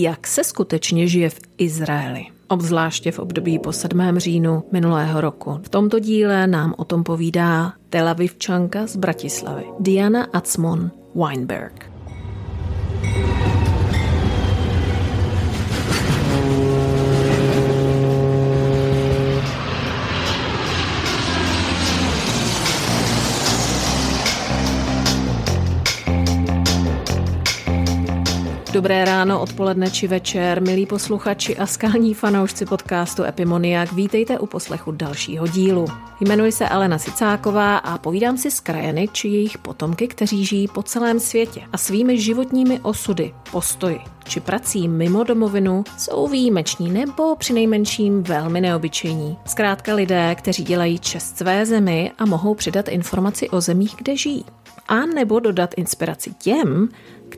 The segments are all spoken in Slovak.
jak se skutečně žije v Izraeli obzvláště v období po 7. říjnu minulého roku. V tomto díle nám o tom povídá Telavivčanka z Bratislavy, Diana Acmon Weinberg. Dobré ráno, odpoledne či večer, milí posluchači a skalní fanoušci podcastu Epimoniak, vítejte u poslechu dalšího dílu. Jmenuji se Alena Sicáková a povídám si s krajany či jejich potomky, kteří žijí po celém světě a svými životními osudy, postoji či prací mimo domovinu jsou výjimeční nebo přinejmenším velmi neobyčejní. Zkrátka lidé, kteří dělají čest své zemi a mohou přidat informaci o zemích, kde žijí. A nebo dodat inspiraci těm,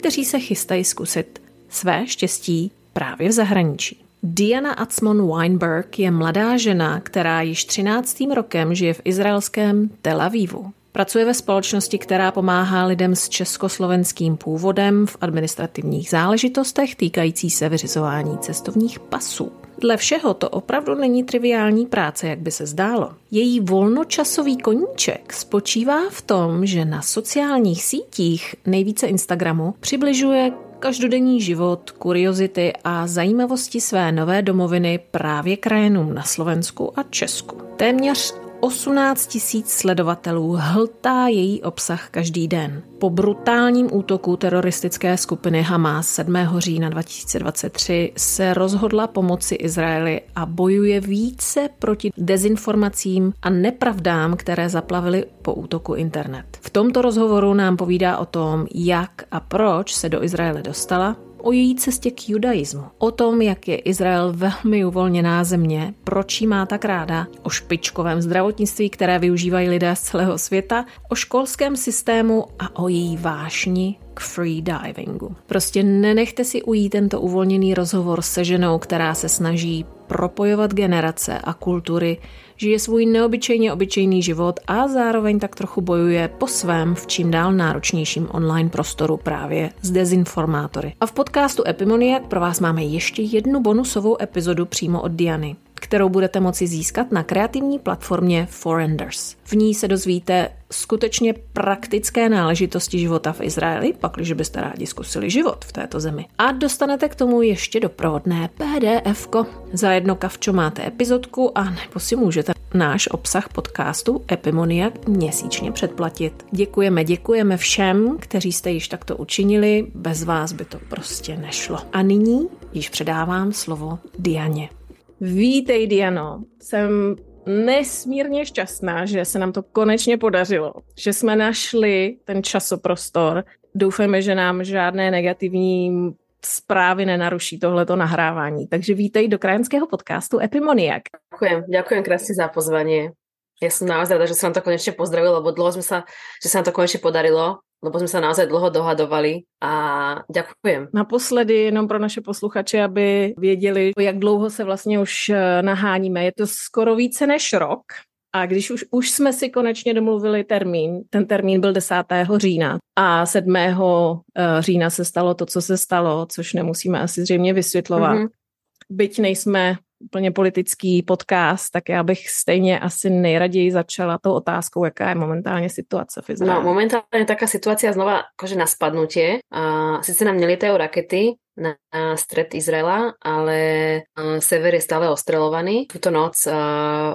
kteří se chystají zkusit své štěstí právě v zahraničí. Diana Atzmon Weinberg je mladá žena, která již 13. rokem žije v izraelském Tel Avivu. Pracuje ve společnosti, která pomáhá lidem s československým původem v administrativních záležitostech týkající se vyřizování cestovních pasů. Dle všeho to opravdu není triviální práce, jak by se zdálo. Její volnočasový koníček spočívá v tom, že na sociálních sítích, nejvíce Instagramu, přibližuje každodenní život, kuriozity a zajímavosti své nové domoviny právě krajenům na Slovensku a Česku. Téměř 18 tisíc sledovatelů hltá její obsah každý den. Po brutálním útoku teroristické skupiny Hamas 7. října 2023 se rozhodla pomoci Izraeli a bojuje více proti dezinformacím a nepravdám, které zaplavily po útoku internet. V tomto rozhovoru nám povídá o tom, jak a proč se do Izraele dostala, o její cestě k judaismu, o tom, jak je Izrael velmi uvolněná země, proč jí má tak ráda, o špičkovém zdravotnictví, které využívají lidé z celého světa, o školském systému a o její vášni k freedivingu. Prostě nenechte si ujít tento uvolněný rozhovor se ženou, která se snaží propojovat generace a kultury, žije svůj neobyčejně obyčejný život a zároveň tak trochu bojuje po svém v čím dál náročnějším online prostoru právě s dezinformátory. A v podcastu Epimoniak pro vás máme ještě jednu bonusovou epizodu přímo od Diany kterou budete moci získat na kreativní platformě Forenders. V ní se dozvíte skutečně praktické náležitosti života v Izraeli, pakliže byste rádi zkusili život v této zemi. A dostanete k tomu ještě doprovodné pdf -ko. Za jedno kavčo máte epizodku a nebo si můžete náš obsah podcastu Epimoniak měsíčně předplatit. Děkujeme, děkujeme všem, kteří jste již takto učinili, bez vás by to prostě nešlo. A nyní již předávám slovo Dianě. Vítej, Diano. Jsem nesmírně šťastná, že se nám to konečně podařilo, že jsme našli ten časoprostor. Doufáme, že nám žádné negativní zprávy nenaruší tohleto nahrávání. Takže vítej do krajenského podcastu Epimoniak. Ďakujem, ďakujem krásne za pozvanie. Ja som naozaj rada, že sa nám to konečne pozdravilo, lebo dlho sme sa, že sa nám to konečne podarilo lebo jsme se naozaj dlouho dohadovali a ďakujem. Naposledy jenom pro naše posluchače, aby věděli, jak dlouho se vlastně už eh, naháníme. Je to skoro více než rok. A když už, už jsme si konečně domluvili termín, ten termín byl 10. října a 7. Eh, října se stalo to, co se stalo, což nemusíme asi zřejmě vysvětlovat. Mm-hmm. Byť nejsme úplně politický podcast, tak já bych stejně asi nejraději začala tou otázkou, jaká je momentálně situace v Izraeli. No, momentálně taká situace znova akože na spadnutie. A sice nám neletajú rakety na stred Izraela, ale sever je stále ostrelovaný. Tuto noc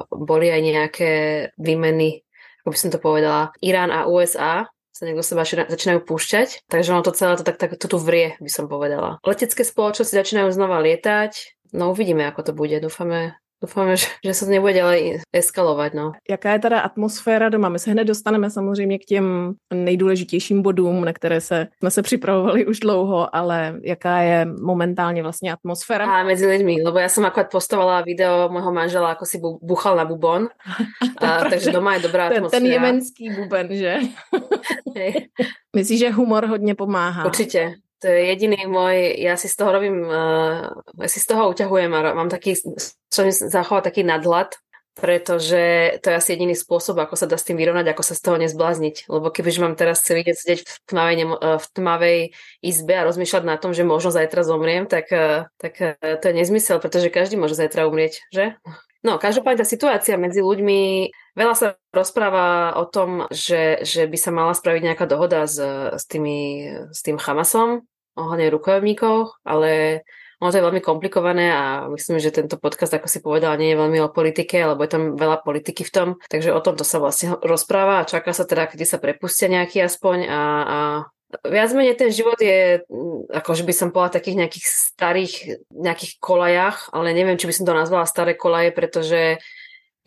boli aj nejaké výmeny, ako by som to povedala, Irán a USA sa niekto seba začínajú púšťať, takže ono to celé to tak, tak to tu vrie, by som povedala. Letecké spoločnosti začínajú znova lietať, No uvidíme, ako to bude. Dúfame, Doufáme, že, že se to nebude ďalej eskalovat. No. Jaká je teda atmosféra doma? My se hned dostaneme samozřejmě k těm nejdůležitějším bodům, na které se, jsme se připravovali už dlouho, ale jaká je momentálně vlastně atmosféra? A mezi lidmi, lebo já jsem akorát postovala video mojho manžela, ako si buchal na bubon, a, takže doma je dobrá atmosféra. Ten, ten jemenský buben, že? Myslíš, že humor hodně pomáhá? Určitě, to je jediný môj, ja si z toho robím, uh, ja si z toho uťahujem a mám taký, som zachovať taký nadhľad, pretože to je asi jediný spôsob, ako sa dá s tým vyrovnať, ako sa z toho nezblázniť. Lebo kebyže mám teraz celý deň sedieť v tmavej, v tmavej izbe a rozmýšľať na tom, že možno zajtra zomriem, tak, tak to je nezmysel, pretože každý môže zajtra umrieť, že? No, každopádne tá situácia medzi ľuďmi, veľa sa rozpráva o tom, že, že by sa mala spraviť nejaká dohoda s, s, tými, s tým Hamasom ohľadne rukojemníkov, ale ono to je veľmi komplikované a myslím, že tento podcast, ako si povedala, nie je veľmi o politike, lebo je tam veľa politiky v tom, takže o tomto sa vlastne rozpráva a čaká sa teda, kedy sa prepustia nejaký aspoň a, a Viac menej ten život je, akože by som povedala, takých nejakých starých nejakých kolajách, ale neviem, či by som to nazvala staré kolaje, pretože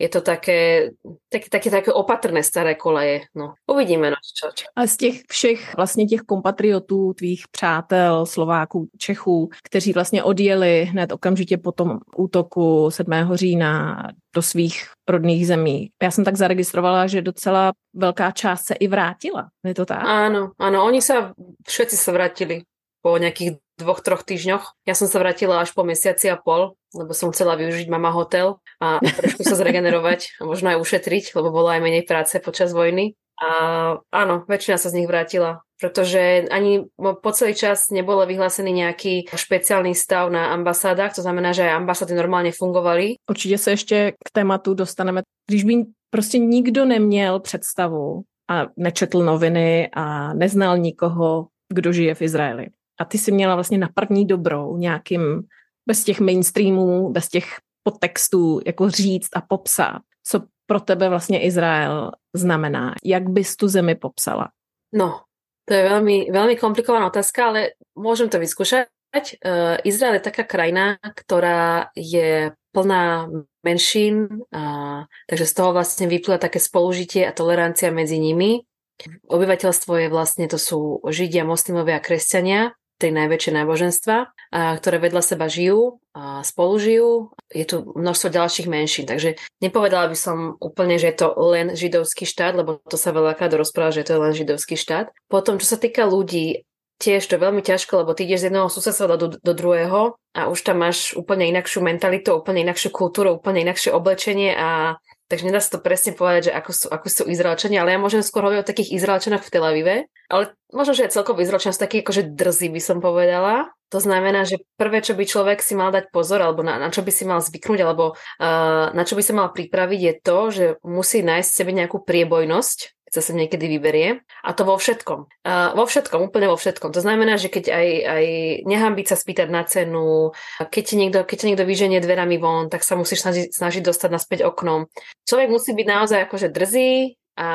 je to také, také, také, také opatrné staré koleje. No, uvidíme, no, čo, čo. A z těch všech vlastně těch kompatriotů, tvých přátel, Slováků, Čechů, kteří vlastně odjeli hned okamžitě po tom útoku 7. října do svých rodných zemí. Já jsem tak zaregistrovala, že docela velká část se i vrátila. Je to tak? Áno, áno, oni sa, všetci sa vrátili po nejakých dvoch, troch týždňoch. Ja som sa vrátila až po mesiaci a pol, lebo som chcela využiť mama hotel a trošku sa zregenerovať a možno aj ušetriť, lebo bolo aj menej práce počas vojny. A áno, väčšina sa z nich vrátila, pretože ani po celý čas nebolo vyhlásený nejaký špeciálny stav na ambasádach, to znamená, že aj ambasády normálně fungovaly. Určitě se ještě k tématu dostaneme. Když by prostě nikdo neměl představu a nečetl noviny a neznal nikoho, kdo žije v Izraeli. A ty si měla vlastně na první dobrou nějakým, bez těch mainstreamů, bez těch podtextů, jako říct a popsat, co pro tebe vlastně Izrael znamená. Jak bys tu zemi popsala? No, to je veľmi, veľmi komplikovaná otázka, ale môžem to vyskúšať. Uh, Izrael je taká krajina, ktorá je plná menšín, uh, takže z toho vlastne vyplýva také spolužitie a tolerancia medzi nimi. Obyvateľstvo je vlastne, to sú Židia, moslimovia a kresťania tri najväčšie náboženstva, ktoré vedľa seba žijú, a spolu žijú. Je tu množstvo ďalších menšín, takže nepovedala by som úplne, že je to len židovský štát, lebo to sa veľakrát rozpráva, že to je len židovský štát. Potom, čo sa týka ľudí, tiež to veľmi ťažko, lebo ty ideš z jedného susedstva do, do druhého a už tam máš úplne inakšiu mentalitu, úplne inakšiu kultúru, úplne inakšie oblečenie a takže nedá sa to presne povedať, že ako sú, ako sú Izraelčania, ale ja môžem skôr hovoriť o takých Izraelčanoch v Tel Avive, ale možno, že aj celkovo Izraelčan sú taký akože drzí, by som povedala. To znamená, že prvé, čo by človek si mal dať pozor, alebo na, na čo by si mal zvyknúť, alebo uh, na čo by sa mal pripraviť, je to, že musí nájsť sebe nejakú priebojnosť, sa sem niekedy vyberie. A to vo všetkom. Uh, vo všetkom, úplne vo všetkom. To znamená, že keď aj, aj nehambiť sa spýtať na cenu, keď ti niekto, keď ti niekto vyženie dverami von, tak sa musíš snažiť, snažiť dostať naspäť oknom. Človek musí byť naozaj akože drzý a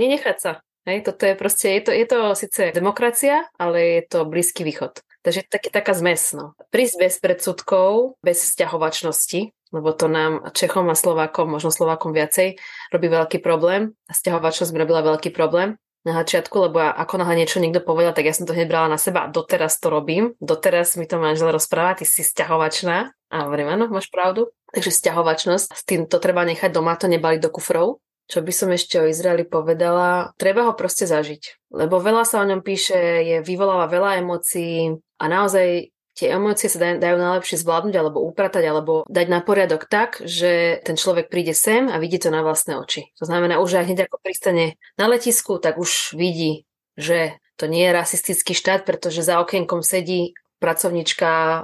nenechať sa. Hej, toto je proste, je to, je to síce demokracia, ale je to blízky východ. Takže je taká zmes. No. Prísť bez predsudkov, bez vzťahovačnosti, lebo to nám Čechom a Slovákom, možno Slovákom viacej, robí veľký problém. Sťahovačnosť mi robila veľký problém na začiatku, lebo ako náhle niečo niekto povedal, tak ja som to hneď brala na seba a doteraz to robím. Doteraz mi to manžel rozpráva, ty si sťahovačná. A hovorím, áno, máš pravdu. Takže sťahovačnosť, s tým to treba nechať doma, to nebaliť do kufrov. Čo by som ešte o Izraeli povedala, treba ho proste zažiť. Lebo veľa sa o ňom píše, je, vyvoláva veľa emócií a naozaj tie emócie sa dajú, dajú najlepšie zvládnuť alebo upratať alebo dať na poriadok tak, že ten človek príde sem a vidí to na vlastné oči. To znamená, už aj hneď ako pristane na letisku, tak už vidí, že to nie je rasistický štát, pretože za okienkom sedí pracovnička uh,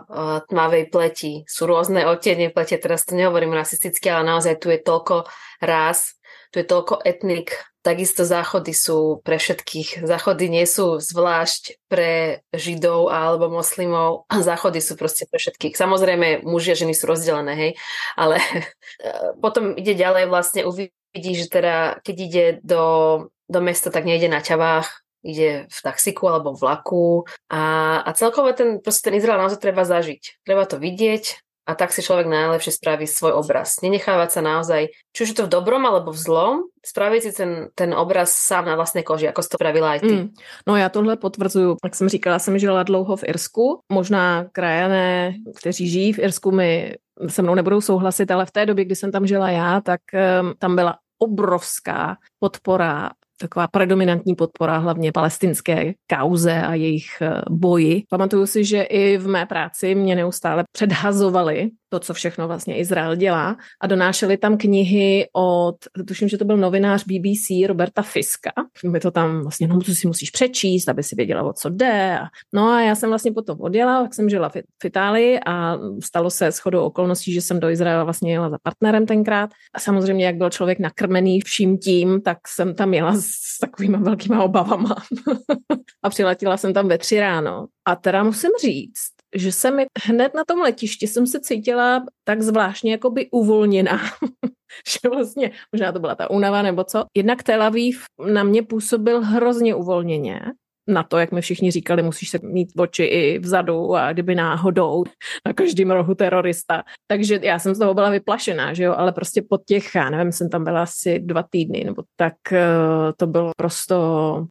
tmavej pleti. Sú rôzne odtiene plete, teraz to nehovorím rasisticky, ale naozaj tu je toľko rás, tu je toľko etnik, Takisto záchody sú pre všetkých. Záchody nie sú zvlášť pre židov alebo moslimov. Záchody sú proste pre všetkých. Samozrejme, muži a ženy sú rozdelené, hej. Ale potom ide ďalej vlastne uvidí, že teda keď ide do, do mesta, tak nejde na ťavách, ide v taxiku alebo v vlaku a, a celkovo ten, proste ten Izrael naozaj treba zažiť. Treba to vidieť, a tak si človek najlepšie spraví svoj obraz. Nenechávať sa naozaj, či už je to v dobrom alebo v zlom, spraviť si ten, ten obraz sám na vlastné koži, ako si to pravila aj ty. Mm. No já tohle potvrzuju. Jak jsem říkala, jsem žila dlouho v Irsku. Možná krajané, kteří žijí v Irsku, mi se mnou nebudou souhlasit, ale v té době, kdy jsem tam žila já, tak um, tam byla obrovská podpora taková predominantní podpora hlavně palestinské kauze a jejich eh, boji. Pamatuju si, že i v mé práci mě neustále předhazovali to, co všechno vlastně Izrael dělá a donášeli tam knihy od, tuším, že to byl novinář BBC Roberta Fiska. Mi to tam vlastně, no to si musíš přečíst, aby si věděla, o co jde. No a já jsem vlastně potom odjela, tak jsem žila v, v Itálii a stalo se shodou okolností, že jsem do Izraela vlastně jela za partnerem tenkrát. A samozřejmě, jak byl člověk nakrmený vším tím, tak jsem tam jela s takovými velkýma obavama. a přiletěla jsem tam ve tři ráno. A teda musím říct, že se mi hned na tom letišti jsem se cítila tak zvláštně jakoby uvolněná. že vlastně, možná to byla ta únava nebo co. Jednak Tel Aviv na mě působil hrozně uvolněně na to, jak mi všichni říkali, musíš se mít oči i vzadu a kdyby náhodou na každém rohu terorista. Takže já jsem z toho byla vyplašená, že jo, ale prostě po těch, já nevím, jsem tam byla asi dva týdny, nebo tak eh, to bylo prostě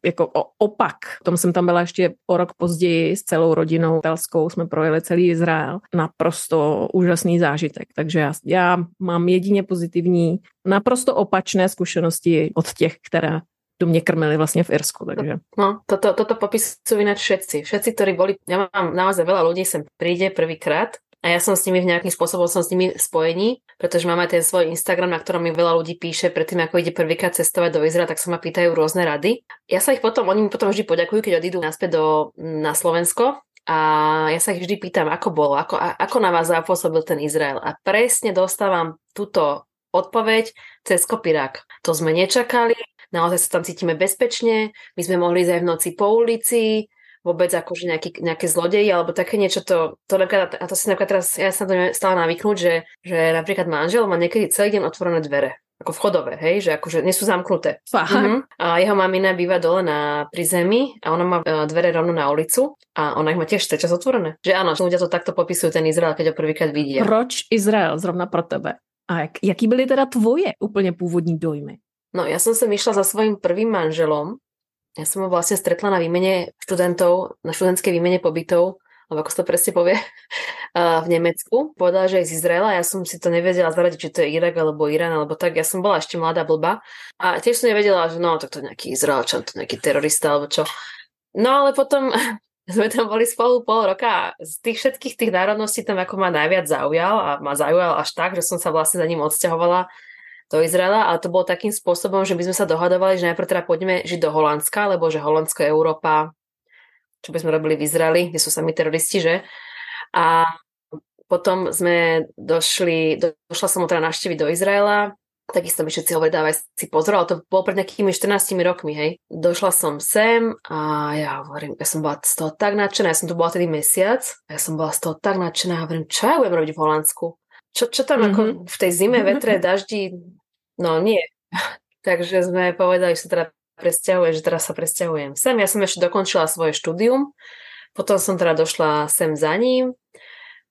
jako opak. Tom jsem tam byla ještě o rok později s celou rodinou telskou, jsme projeli celý Izrael. Naprosto úžasný zážitek. Takže já, já mám jedině pozitivní, naprosto opačné zkušenosti od těch, které do mě krmili vlastne v Irsku. Takže. No, toto, toto popisujú ináč všetci. Všetci, ktorí boli, ja mám naozaj veľa ľudí sem príde prvýkrát a ja som s nimi v nejakým spôsobom som s nimi spojení, pretože máme ten svoj Instagram, na ktorom mi veľa ľudí píše predtým, ako ide prvýkrát cestovať do Izraela, tak sa ma pýtajú rôzne rady. Ja sa ich potom, oni mi potom vždy poďakujú, keď odídu naspäť do, na Slovensko, a ja sa ich vždy pýtam, ako bolo, ako, ako na vás zapôsobil ten Izrael. A presne dostávam túto odpoveď cez kopirák. To sme nečakali, naozaj sa tam cítime bezpečne, my sme mohli ísť aj v noci po ulici, vôbec akože nejaký, nejaké zlodeji alebo také niečo, to, to napríklad, a to si napríklad teraz, ja sa to stále navyknúť, že, že napríklad manžel má niekedy celý deň otvorené dvere ako vchodové, hej, že akože nie sú zamknuté. Uh-huh. A jeho mamina býva dole na pri zemi a ona má e, dvere rovno na ulicu a ona ich má tiež čas otvorené. Že áno, ľudia to takto popisujú ten Izrael, keď ho prvýkrát vidia. Proč Izrael zrovna pro tebe? A jak, jaký byly teda tvoje úplne pôvodní dojmy? No ja som sem išla za svojim prvým manželom. Ja som ho vlastne stretla na výmene študentov, na študentskej výmene pobytov, alebo ako sa to presne povie, v Nemecku. Povedala, že je z Izraela. Ja som si to nevedela zaradiť, či to je Irak alebo Irán, alebo tak. Ja som bola ešte mladá blba. A tiež som nevedela, že no, tak to nejaký Izraelčan, to nejaký terorista, alebo čo. No ale potom sme tam boli spolu pol roka a z tých všetkých tých národností tam ako ma najviac zaujal a ma zaujal až tak, že som sa vlastne za ním odsťahovala do Izraela, ale to bolo takým spôsobom, že by sme sa dohadovali, že najprv teda poďme žiť do Holandska, lebo že Holandsko je Európa, čo by sme robili v Izraeli, kde sú sami teroristi, že? A potom sme došli, došla som ho teda navštíviť do Izraela, takisto mi všetci hovorili, dávaj si pozor, ale to bolo pred nejakými 14 rokmi, hej. Došla som sem a ja hovorím, ja som bola z toho tak nadšená, ja som tu bola tedy mesiac, ja som bola z toho tak nadšená, hovorím, čo ja budem robiť v Holandsku? Čo, čo tam mm-hmm. ako mhm. v tej zime, vetre, daždi, no nie. Takže sme povedali, že sa teda presťahuje, že teraz sa presťahujem sem. Ja som ešte dokončila svoje štúdium, potom som teda došla sem za ním.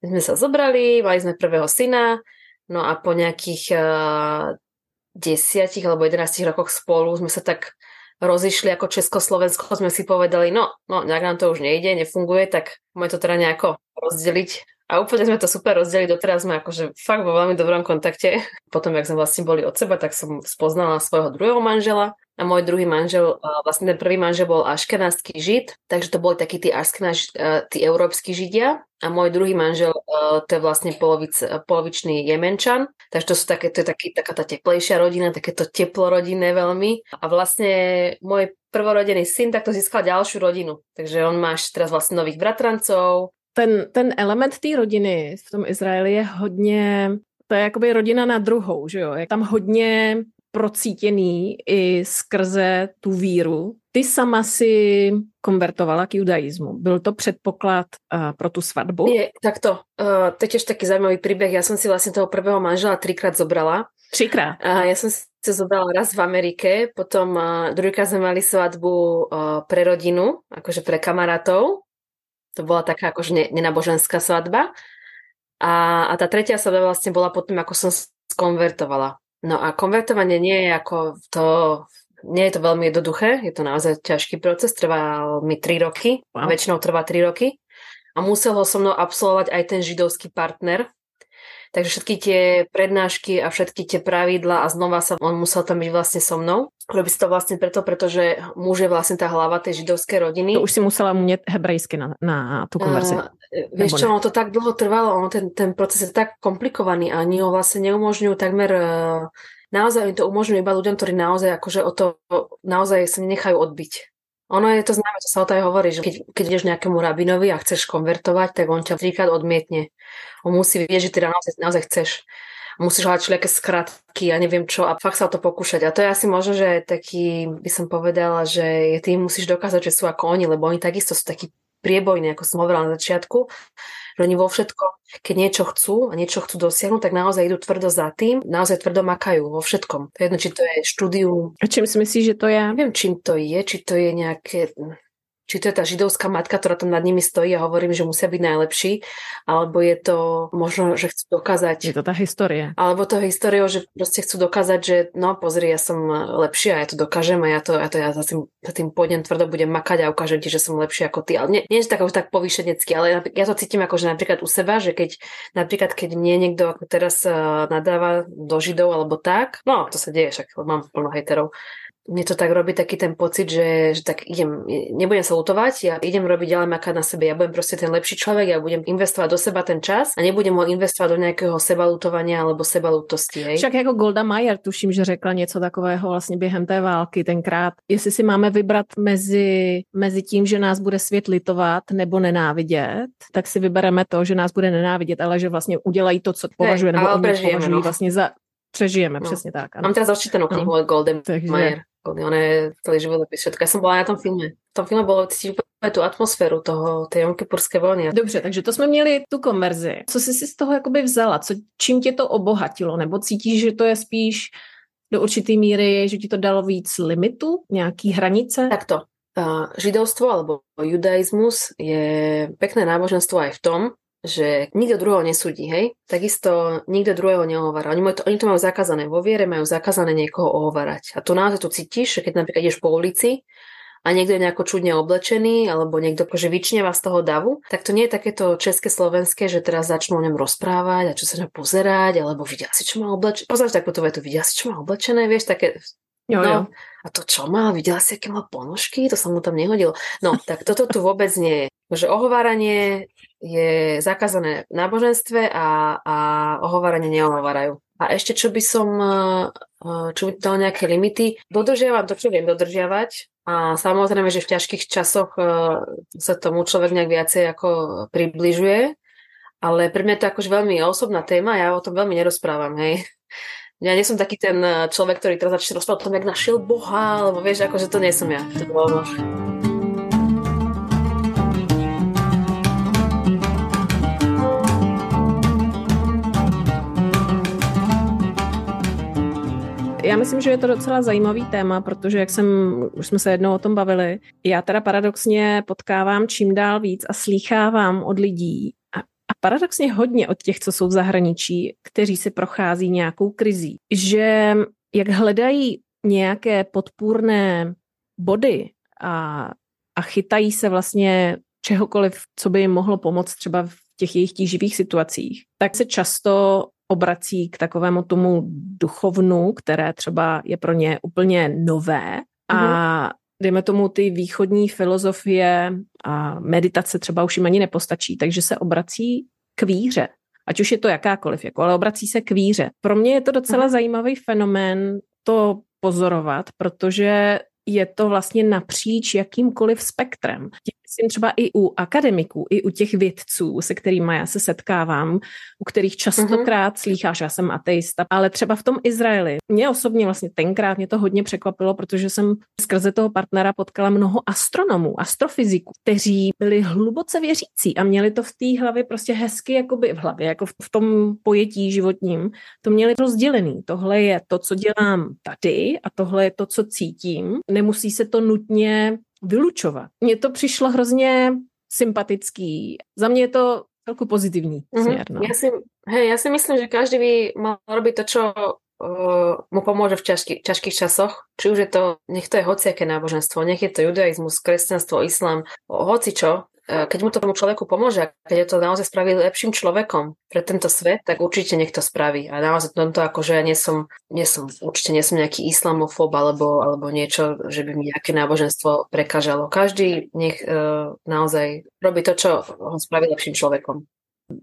My sme sa zobrali, mali sme prvého syna, no a po nejakých uh, desiatich alebo 11 rokoch spolu sme sa tak rozišli ako Československo, sme si povedali, no, no, nejak nám to už nejde, nefunguje, tak môžeme to teda nejako rozdeliť a úplne sme to super rozdelili, doteraz sme akože fakt vo veľmi dobrom kontakte. Potom, jak sme vlastne boli od seba, tak som spoznala svojho druhého manžela. A môj druhý manžel, vlastne ten prvý manžel bol aškenánsky žid, takže to boli takí tí aškenáš, tí európsky židia. A môj druhý manžel, to je vlastne polovic, polovičný jemenčan, takže to sú také, to je taký, taká tá teplejšia rodina, takéto teplorodinné veľmi. A vlastne môj prvorodený syn takto získal ďalšiu rodinu, takže on má teraz vlastne nových bratrancov, ten, ten element té rodiny v tom Izraeli je hodně, to je jakoby rodina na druhou, že jo? Je tam hodně procítěný i skrze tu víru. Ty sama si konvertovala k judaizmu. Byl to předpoklad uh, pro tu svatbu? Nie, takto. Uh, to je tiež taký zaujímavý príbeh. Ja som si vlastne toho prvého manžela trikrát zobrala. Třikrát? Uh, ja som si zobrala raz v Amerike, potom uh, druhýkrát sme mali svadbu uh, pre rodinu, akože pre kamarátov to bola taká akože nenaboženská svadba. A, a tá tretia svadba vlastne bola potom, ako som skonvertovala. No a konvertovanie nie je ako to, nie je to veľmi jednoduché, je to naozaj ťažký proces, trvá mi 3 roky, wow. väčšinou trvá 3 roky. A musel ho so mnou absolvovať aj ten židovský partner, Takže všetky tie prednášky a všetky tie pravidla a znova sa on musel tam byť vlastne so mnou. Robí si to vlastne preto, pretože muž je vlastne tá hlava tej židovskej rodiny. To už si musela mnieť hebrejsky na, na tú konverzi. Uh, vieš čo, ono to tak dlho trvalo, ono ten, ten proces je tak komplikovaný a oni ho vlastne neumožňujú takmer uh, naozaj im to umožňuje iba ľuďom, ktorí naozaj akože o to naozaj sa nenechajú odbiť. Ono je to známe, to sa o to aj hovorí, že keď, keď ideš nejakému rabinovi a chceš konvertovať, tak on ťa trikrát odmietne. On musí vedieť, že ty naozaj, naozaj chceš. Musíš hľadať všelijaké skratky a ja neviem čo a fakt sa o to pokúšať. A to je asi možno, že taký, by som povedala, že ty musíš dokázať, že sú ako oni, lebo oni takisto sú takí priebojní, ako som hovorila na začiatku, že oni vo všetko, keď niečo chcú a niečo chcú dosiahnuť, tak naozaj idú tvrdo za tým, naozaj tvrdo makajú vo všetkom. To je jedno, či to je štúdium. A čím si myslíš, že to je? Neviem, čím to je, či to je nejaké či to je tá židovská matka, ktorá tam nad nimi stojí a hovorím, že musia byť najlepší, alebo je to možno, že chcú dokázať... Je to tá história. Alebo to história, že proste chcú dokázať, že no pozri, ja som lepší a ja to dokážem a ja to, ja to ja za tým, za tým pôjdem tvrdo budem makať a ukážem ti, že som lepší ako ty. Ale nie, nie je tak, tak povýšenecky, ale ja to cítim ako, že napríklad u seba, že keď napríklad keď mne niekto ako teraz nadáva do židov alebo tak, no to sa deje, však mám plno hejterov, mne to tak robí taký ten pocit, že, že tak idem, nebudem sa lutovať, ja idem robiť ďalej makať na sebe, ja budem proste ten lepší človek, ja budem investovať do seba ten čas a nebudem ho investovať do nejakého sebalutovania alebo sebalutosti. Hej. Však jako Golda Meir, tuším, že řekla něco takového vlastně během té války tenkrát. Jestli si máme vybrat mezi, mezi tím, že nás bude svět litovat nebo nenávidět, tak si vybereme to, že nás bude nenávidět, ale že vlastně udělají to, co považuje, nebo oni považují no. vlastně za Přežijeme, no. přesně tak. Ano. Mám teraz odčítanú knihu no. od Golden Takže... Mayer. Ona je celý život všetko. Ja som bola na tom filme. V tom filme bolo cítiť tú atmosféru toho, tej Jonkipurské vojny. Dobře, takže to jsme měli tu konverzi. Co jsi si z toho jakoby vzala? Co, čím tě to obohatilo? Nebo cítíš, že to je spíš do určitý míry, že ti to dalo víc limitu, nějaký hranice? Takto. Uh, židovstvo alebo judaizmus je pekné náboženstvo aj v tom, že nikto druhého nesúdi, hej? Takisto nikto druhého neohovára. Oni, to, oni to majú zakázané. Vo viere majú zakázané niekoho ohovárať. A tu naozaj tu cítiš, že keď napríklad ideš po ulici a niekto je nejako čudne oblečený, alebo niekto akože vyčneva z toho davu, tak to nie je takéto české, slovenské, že teraz začnú o ňom rozprávať a čo sa na pozerať, alebo vidia si, čo má oblečené. Pozor takúto vetu, vidia si, čo má oblečené, vieš, také Jo, no, jo. a to čo mal? Videla si, aké mal ponožky? To sa mu tam nehodilo. No, tak toto tu vôbec nie je. Že ohováranie je zakázané v náboženstve a, a ohováranie neohovárajú. A ešte čo by som, e, e, čo by dal nejaké limity, dodržiavam to, čo viem dodržiavať a samozrejme, že v ťažkých časoch e, sa tomu človek nejak viacej ako približuje, ale pre mňa je to akože veľmi osobná téma, ja o tom veľmi nerozprávam, hej. Ja nie som taký ten človek, ktorý teraz začne rozprávať o tom, jak našiel Boha, alebo vieš, akože to nie som ja. To bolo... Já myslím, že je to docela zajímavý téma, protože jak jsem, už jsme se jednou o tom bavili, já teda paradoxně potkávám čím dál víc a slýchávám od lidí a, a paradoxně hodně od těch, co jsou v zahraničí, kteří si prochází nějakou krizí, že jak hledají nějaké podpůrné body a, a chytají se vlastně čehokoliv, co by jim mohlo pomoct třeba v těch jejich tíživých situacích, tak se často obrací k takovému tomu duchovnu, které třeba je pro ně úplně nové a mm-hmm. dejme tomu ty východní filozofie a meditace třeba už jim ani nepostačí, takže se obrací k víře. Ať už je to jakákoliv, jako, ale obrací se k víře. Pro mě je to docela mm-hmm. zajímavý fenomén to pozorovat, protože je to vlastně napříč jakýmkoliv spektrem myslím třeba i u akademiků, i u těch vědců, se kterými já se setkávám, u kterých častokrát mm-hmm. slýcháš, já jsem ateista, ale třeba v tom Izraeli. Mě osobně vlastně tenkrát mě to hodně překvapilo, protože jsem skrze toho partnera potkala mnoho astronomů, astrofyziků, kteří byli hluboce věřící a měli to v té hlavě prostě hezky jakoby v hlavě, jako v tom pojetí životním, to měli rozdělený. Tohle je to, co dělám tady a tohle je to, co cítím. Nemusí se to nutně vylučovat. Mně to přišlo hrozně sympatický. Za mě je to celku pozitivní mm-hmm. směr. No. Ja, si, hej, ja si myslím, že každý by mal robiť to, čo uh, mu pomôže v ťažký, ťažkých časoch. Či už je to, nech to je hociaké náboženstvo, nech je to judaizmus, kresťanstvo, islám, hoci čo. Keď mu to tomu človeku pomôže, keď je to naozaj spraví lepším človekom pre tento svet, tak určite nech to spraví. A naozaj tomto že ja nie som, nie som, určite nie som nejaký islamofób alebo, alebo niečo, že by mi nejaké náboženstvo prekážalo. Každý nech uh, naozaj robí to, čo ho spraví lepším človekom.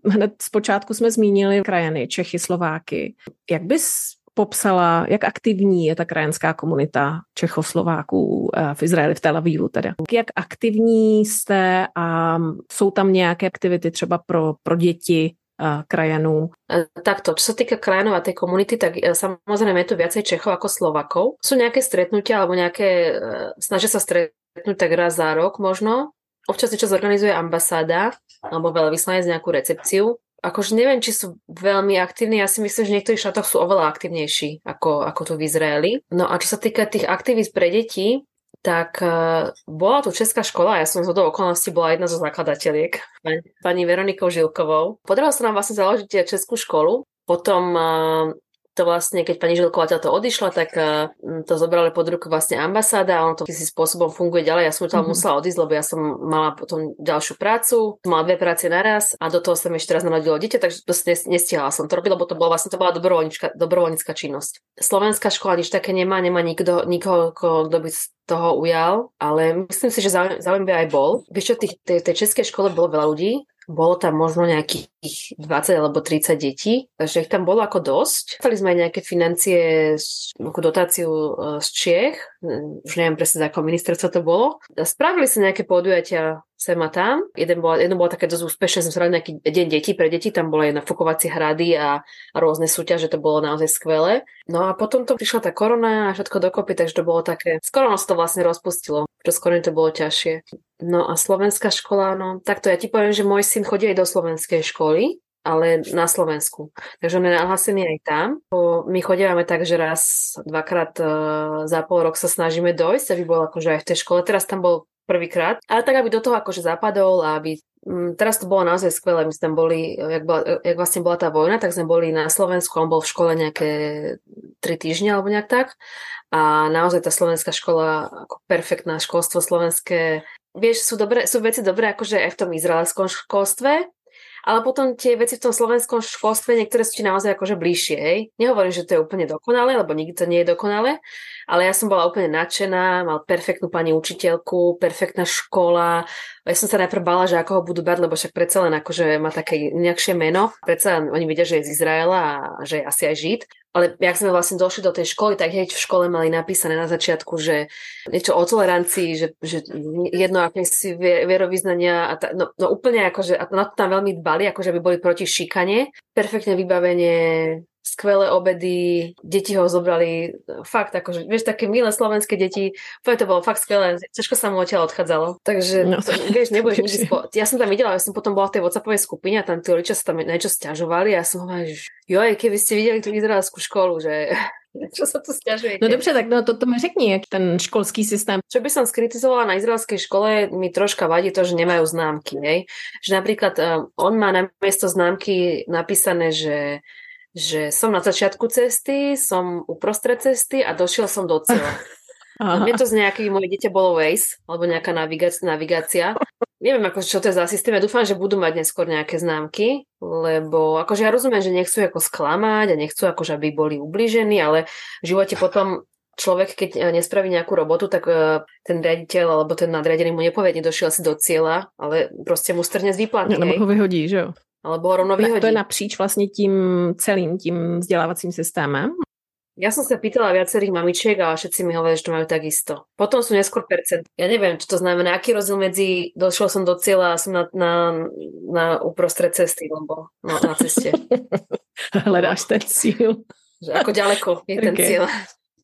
Hned zpočátku jsme zmínili krajany, Čechy, Slováky. Jak bys popsala, jak aktivní je ta krajanská komunita Čechoslováků eh, v Izraeli, v Tel Avivu teda. Jak aktivní jste a jsou tam nějaké aktivity třeba pro, pro děti eh, krajanů? Eh, takto, čo sa týka krajanov a tej komunity, tak samozrejme je tu viacej Čechov ako Slovakov. Sú nejaké stretnutia alebo nejaké, snažia sa stretnúť tak raz za rok možno. Občas niečo zorganizuje ambasáda alebo veľvyslanec nejakú recepciu akože neviem, či sú veľmi aktívni, ja si myslím, že v niektorých štátoch sú oveľa aktívnejší ako, ako tu v Izraeli. No a čo sa týka tých aktivít pre deti, tak uh, bola tu Česká škola, ja som z hodou okolností bola jedna zo zakladateľiek, pani Veronikou Žilkovou. Podarilo sa nám vlastne založiť Českú školu, potom uh, to vlastne, keď pani Žilková to odišla, tak uh, to zobrali pod ruku vlastne ambasáda a ono to si spôsobom funguje ďalej. Ja som tam mm-hmm. musela odísť, lebo ja som mala potom ďalšiu prácu, mala dve práce naraz a do toho sa mi ešte raz narodilo dieťa, takže to nestihala som to robiť, lebo to bola vlastne to bola dobrovoľnícka činnosť. Slovenská škola nič také nemá, nemá nikto, nikoho, kto by toho ujal, ale myslím si, že by aj bol. Vieš čo, tých, tej, tej českej škole bolo veľa ľudí, bolo tam možno nejakých 20 alebo 30 detí, takže ich tam bolo ako dosť. Chceli sme aj nejaké financie, ako dotáciu e, z Čiech, už neviem presne, ako ministerstvo to bolo. Spravili sa nejaké podujatia sem a tam. Jeden bola, jedno bolo také dosť úspešné, sme spravili nejaký deň detí pre deti, tam boli aj nafukovacie hrady a, a rôzne súťaže, to bolo naozaj skvelé. No a potom to prišla tá korona a všetko dokopy, takže to bolo také, skoro nás to vlastne rozpustilo, že skoro to bolo ťažšie. No a slovenská škola, no takto ja ti poviem, že môj syn chodí aj do slovenskej školy, ale na Slovensku. Takže on je nahlásený aj tam. My chodíme tak, že raz, dvakrát e, za pol rok sa snažíme dojsť, aby bol akože aj v tej škole. Teraz tam bol prvýkrát, ale tak, aby do toho akože zapadol a aby mm, Teraz to bolo naozaj skvelé, my sme tam boli, jak, bola, jak vlastne bola tá vojna, tak sme boli na Slovensku, on bol v škole nejaké tri týždne alebo nejak tak. A naozaj tá slovenská škola, ako perfektná školstvo slovenské, vieš, sú, dobré, sú veci dobré akože aj v tom izraelskom školstve, ale potom tie veci v tom slovenskom školstve, niektoré sú ti naozaj akože bližšie, hej. Nehovorím, že to je úplne dokonalé, lebo nikdy to nie je dokonalé, ale ja som bola úplne nadšená, mal perfektnú pani učiteľku, perfektná škola. Ja som sa najprv bala, že ako ho budú bať, lebo však predsa len akože má také nejakšie meno. Predsa oni vidia, že je z Izraela a že je asi aj žid. Ale jak sme vlastne došli do tej školy, tak hneď v škole mali napísané na začiatku, že niečo o tolerancii, že, že jedno aké si vierovýznania a ta, no, no, úplne akože, a na to tam veľmi dbali, akože by boli proti šikane. Perfektne vybavenie, skvelé obedy, deti ho zobrali, fakt, akože, vieš, také milé slovenské deti, to bolo fakt skvelé, ťažko sa mu odtiaľ odchádzalo. Takže, no. to, vieš, nebudeš nikdy spo... Ja som tam videla, ja som potom bola v tej WhatsAppovej skupine a tam tí rodičia sa tam niečo stiažovali a ja som hovorila, že joj, keby ste videli tú izraelskú školu, že čo sa tu stiažujete? No dobře, tak no to, to mi řekni, jak ten školský systém. Čo by som skritizovala na izraelskej škole, mi troška vadí to, že nemajú známky. Hej? Že napríklad um, on má na miesto známky napísané, že že som na začiatku cesty, som uprostred cesty a došiel som do cieľa. Mne to z nejaký, moje dieťa bolo Waze, alebo nejaká navigácia, navigácia. Neviem, ako, čo to je za systém. Ja dúfam, že budú mať neskôr nejaké známky, lebo akože ja rozumiem, že nechcú ako sklamať a nechcú akože, aby boli ubližení, ale v živote potom človek, keď eh, nespraví nejakú robotu, tak eh, ten riaditeľ alebo ten nadriadený mu nepovie, nedošiel si do cieľa, ale proste mu strne z výplaty. No, ho vyhodí, že jo? Alebo ho rovno vyhodí. To je napříč vlastně tím celým tím vzdělávacím systémem. Ja som sa pýtala viacerých mamičiek a všetci mi hovorili, že to majú takisto. Potom sú neskôr percent. Ja neviem, čo to znamená, aký rozdiel medzi došiel som do cieľa a som na, na, na uprostred cesty, lebo no, na ceste. Hledáš ten cíl. Že ako ďaleko je ten okay. cieľ.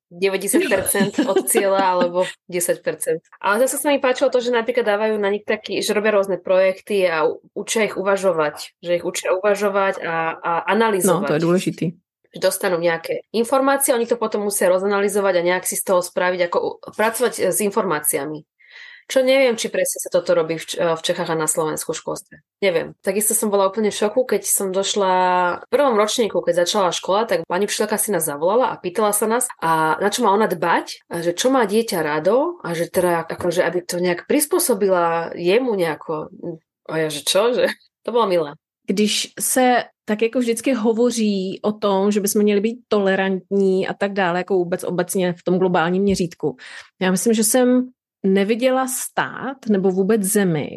90% od cieľa alebo 10%. Ale zase sa mi páčilo to, že napríklad dávajú na nich taký, že robia rôzne projekty a učia ich uvažovať. Že ich učia uvažovať a, a analyzovať. No, to je dôležitý. Že dostanú nejaké informácie, oni to potom musia rozanalizovať a nejak si z toho spraviť, ako pracovať s informáciami. Čo neviem, či presne sa toto robí v, Čechách a na Slovensku v školstve. Neviem. Takisto som bola úplne v šoku, keď som došla v prvom ročníku, keď začala škola, tak pani učiteľka si nás zavolala a pýtala sa nás, a na čo má ona dbať, a že čo má dieťa rado a že teda akože, aby to nejak prispôsobila jemu nejako. A ja, že čo? Že to bolo milé. Když se tak jako vždycky hovoří o tom, že bychom měli být tolerantní a tak dále, jako vůbec obecně v tom globálním měřítku. Já myslím, že jsem neviděla stát nebo vůbec zemi,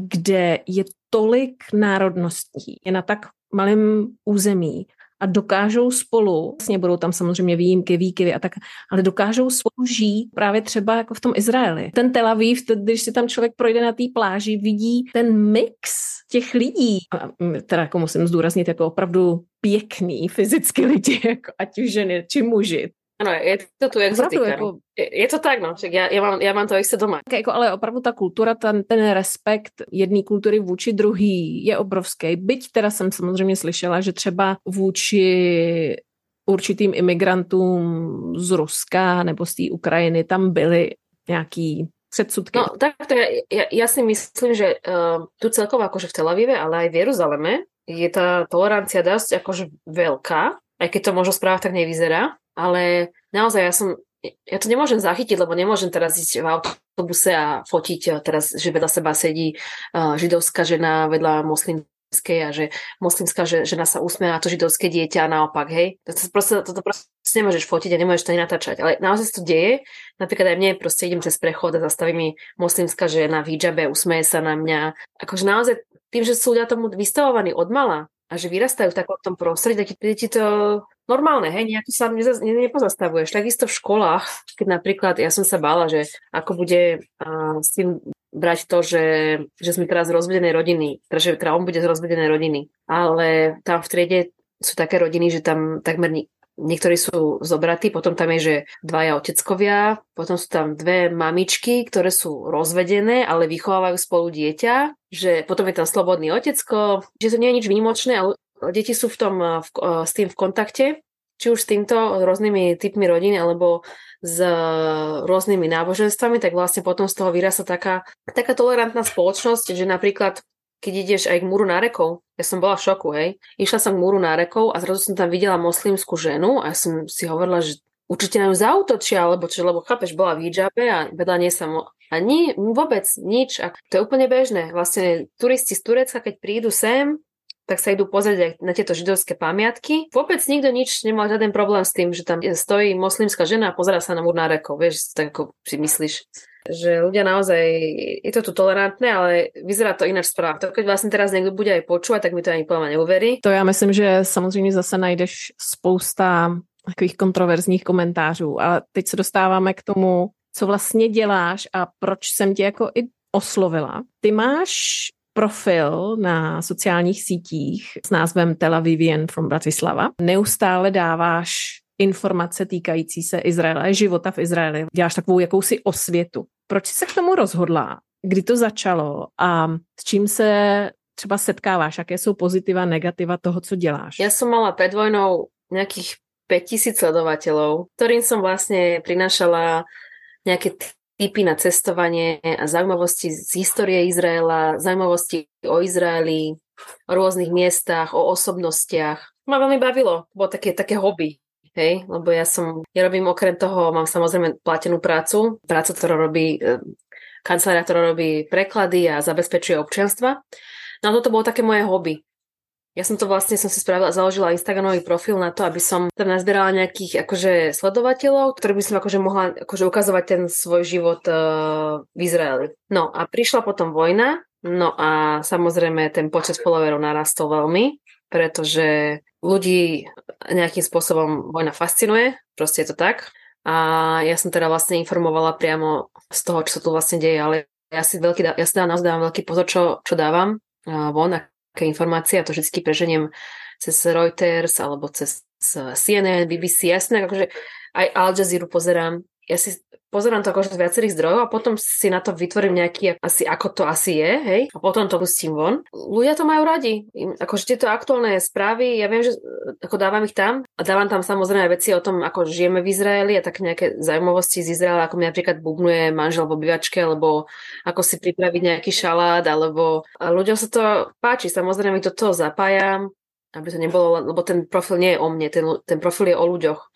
kde je tolik národností, je na tak malém území a dokážou spolu, vlastně budou tam samozřejmě výjimky, výkyvy a tak, ale dokážou spolu žít právě třeba jako v tom Izraeli. Ten Tel Aviv, když si tam člověk projde na té pláži, vidí ten mix těch lidí, a teda jako musím zdůraznit, jako opravdu pěkný fyzicky lidi, jako ať už ženy či muži. Ano, je to tu exotika. Jako... No. Je, je to tak, no, však já, já, mám, já mám to isté doma. Tak jako, ale opravdu ta kultura, ten, ten respekt jedné kultury vůči druhý je obrovský. Byť teda jsem samozřejmě slyšela, že třeba vůči určitým imigrantům z Ruska nebo z té Ukrajiny tam byly nějaký předsudky. No takto ja, ja, ja si myslím, že uh, tu celkovo akože v Tel Avive, ale aj v Jeruzaleme je tá tolerancia dosť akože veľká, aj keď to možno správa tak nevyzerá ale naozaj ja som, ja to nemôžem zachytiť, lebo nemôžem teraz ísť v autobuse a fotiť eh, teraz, že vedľa seba sedí uh, židovská žena vedľa moslimskej a že moslimská žena sa usmie to židovské dieťa a naopak, hej. Toto proste, toto proste nemôžeš fotiť a nemôžeš to ani natáčať. Ale naozaj sa to deje. Napríklad aj mne proste idem cez prechod a zastaví mi moslimská žena v hijabe, usmeje sa na mňa. Akože naozaj tým, že sú ľudia tomu vystavovaní od mala, a že vyrastajú v takom prostredí, tak je ti to normálne, hej, nejako sa ne, ne, nepozastavuješ. Takisto v školách, keď napríklad, ja som sa bála, že ako bude s tým brať to, že, že sme teraz z rozvedenej rodiny, teda, že teda on bude z rozvedenej rodiny, ale tam v triede sú také rodiny, že tam takmer niektorí sú zobratí, potom tam je, že dvaja oteckovia, potom sú tam dve mamičky, ktoré sú rozvedené, ale vychovávajú spolu dieťa, že potom je tam slobodný otecko, že to nie je nič výnimočné, ale deti sú v tom, v, s tým v kontakte, či už s týmto rôznymi typmi rodín, alebo s rôznymi náboženstvami, tak vlastne potom z toho vyrasta taká, taká tolerantná spoločnosť, že napríklad keď ideš aj k múru nárekov, ja som bola v šoku, hej. Išla som k múru nárekov a zrazu som tam videla moslimskú ženu a ja som si hovorila, že určite na ňu zautočia, alebo čo, lebo chápeš, bola v hijabe a vedľa nie som a ni, vôbec nič. A to je úplne bežné. Vlastne turisti z Turecka, keď prídu sem, tak sa idú pozrieť na tieto židovské pamiatky. Vôbec nikto nič nemal žiaden problém s tým, že tam stojí moslimská žena a pozera sa na múr nárekov. Vieš, tak ako si myslíš že ľudia naozaj, je to tu tolerantné, ale vyzerá to ináč správa. To keď vlastne teraz niekto bude aj počúvať, tak mi to ani poviem neuverí. To já myslím, že samozřejmě zase najdeš spousta takových kontroverzních komentářů, ale teď se dostáváme k tomu, co vlastně děláš a proč jsem tě jako i oslovila. Ty máš profil na sociálních sítích s názvem Tel Avivian from Bratislava. Neustále dáváš informace týkající se Izraele, života v Izraeli. Děláš takovou jakousi osvětu. Proč jsi se k tomu rozhodla? Kdy to začalo a s čím se třeba setkáváš? Jaké jsou pozitiva, negativa toho, co děláš? Ja som mala pred vojnou nejakých 5000 sledovateľov, ktorým som vlastne prinášala nejaké tipy na cestovanie a zaujímavosti z histórie Izraela, zaujímavosti o Izraeli, o rôznych miestach, o osobnostiach. Ma veľmi bavilo, bolo také, také hobby. Hej, lebo ja som, ja robím okrem toho, mám samozrejme platenú prácu, prácu, ktorá robí, e, kancelária, ktorá robí preklady a zabezpečuje občianstva. No toto bolo také moje hobby. Ja som to vlastne, som si spravila, založila Instagramový profil na to, aby som tam nazbierala nejakých akože sledovateľov, ktorým by som akože mohla akože ukazovať ten svoj život uh, v Izraeli. No a prišla potom vojna, no a samozrejme ten počet followerov narastol veľmi, pretože ľudí nejakým spôsobom vojna fascinuje, proste je to tak. A ja som teda vlastne informovala priamo z toho, čo sa tu vlastne deje, ale ja si, veľký, ja si naozaj dávam veľký pozor, čo, čo dávam von, aké informácie, a to vždy preženiem cez Reuters alebo cez CNN, BBC, jasné, akože aj Al Jazeera pozerám. Ja si pozerám to akože z viacerých zdrojov a potom si na to vytvorím nejaký, asi ako to asi je, hej, a potom to pustím von. Ľudia to majú radi. Akože tieto aktuálne správy, ja viem, že ako dávam ich tam a dávam tam samozrejme veci o tom, ako žijeme v Izraeli a tak nejaké zaujímavosti z Izraela, ako mi napríklad bubnuje manžel v obývačke, alebo ako si pripraviť nejaký šalát, alebo a ľuďom sa to páči, samozrejme toho zapájam, aby to nebolo, lebo ten profil nie je o mne, ten, ten profil je o ľuďoch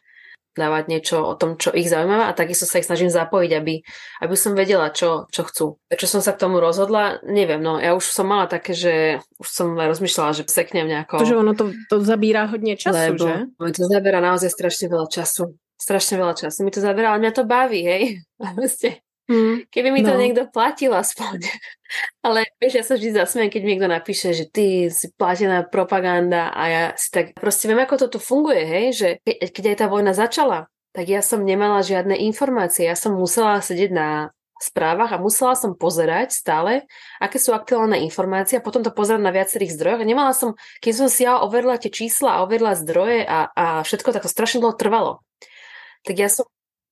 dávať niečo o tom, čo ich zaujíma a takisto sa ich snažím zapojiť, aby, aby som vedela, čo, čo chcú. Prečo som sa k tomu rozhodla, neviem, no ja už som mala také, že už som rozmýšľala, že seknem nejako. Protože ono to, to zabírá hodně času, lebo že? To zabera naozaj strašne veľa času. Strašne veľa času mi to zabera, ale mňa to baví, hej. Proste Hmm, Keby mi to no. niekto platil aspoň. Ale vieš, ja sa vždy zasmiem, keď mi niekto napíše, že ty si platená propaganda a ja si tak proste viem, ako to tu funguje, hej, že ke, keď aj tá vojna začala, tak ja som nemala žiadne informácie. Ja som musela sedieť na správach a musela som pozerať stále, aké sú aktuálne informácie a potom to pozerať na viacerých zdrojoch. A nemala som, keď som si ja overila tie čísla a overila zdroje a, a všetko, tak to strašne dlho trvalo. Tak ja som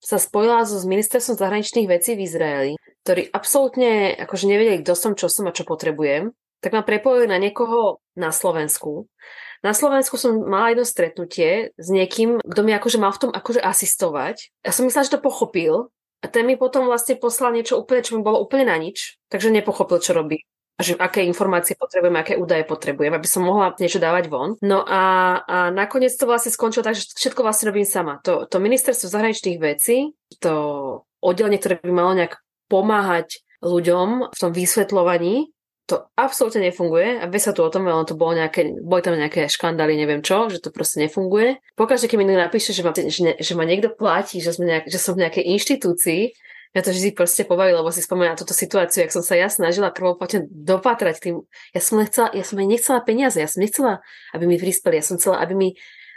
sa spojila so s ministerstvom zahraničných vecí v Izraeli, ktorí absolútne akože nevedeli, kto som, čo som a čo potrebujem, tak ma prepojili na niekoho na Slovensku. Na Slovensku som mala jedno stretnutie s niekým, kto mi akože mal v tom akože asistovať. Ja som myslela, že to pochopil a ten mi potom vlastne poslal niečo úplne, čo mi bolo úplne na nič, takže nepochopil, čo robí že aké informácie potrebujem, aké údaje potrebujem, aby som mohla niečo dávať von. No a, a nakoniec to vlastne skončilo tak, že všetko vlastne robím sama. To, to ministerstvo zahraničných vecí, to oddelenie, ktoré by malo nejak pomáhať ľuďom v tom vysvetľovaní, to absolútne nefunguje a vie sa tu o tom, ale to bolo nejaké, boli tam nejaké škandály, neviem čo, že to proste nefunguje. Pokaždé, keď mi napíše, že ma, že, ne, že ma niekto platí, že, sme nejak, že som v nejakej inštitúcii, ja to vždy proste pobaví, lebo si spomínam na túto situáciu, jak som sa ja snažila prvoplatne dopatrať tým. Ja som nechcela, ja som aj nechcela peniaze, ja som nechcela, aby mi prispeli, ja som chcela, aby mi,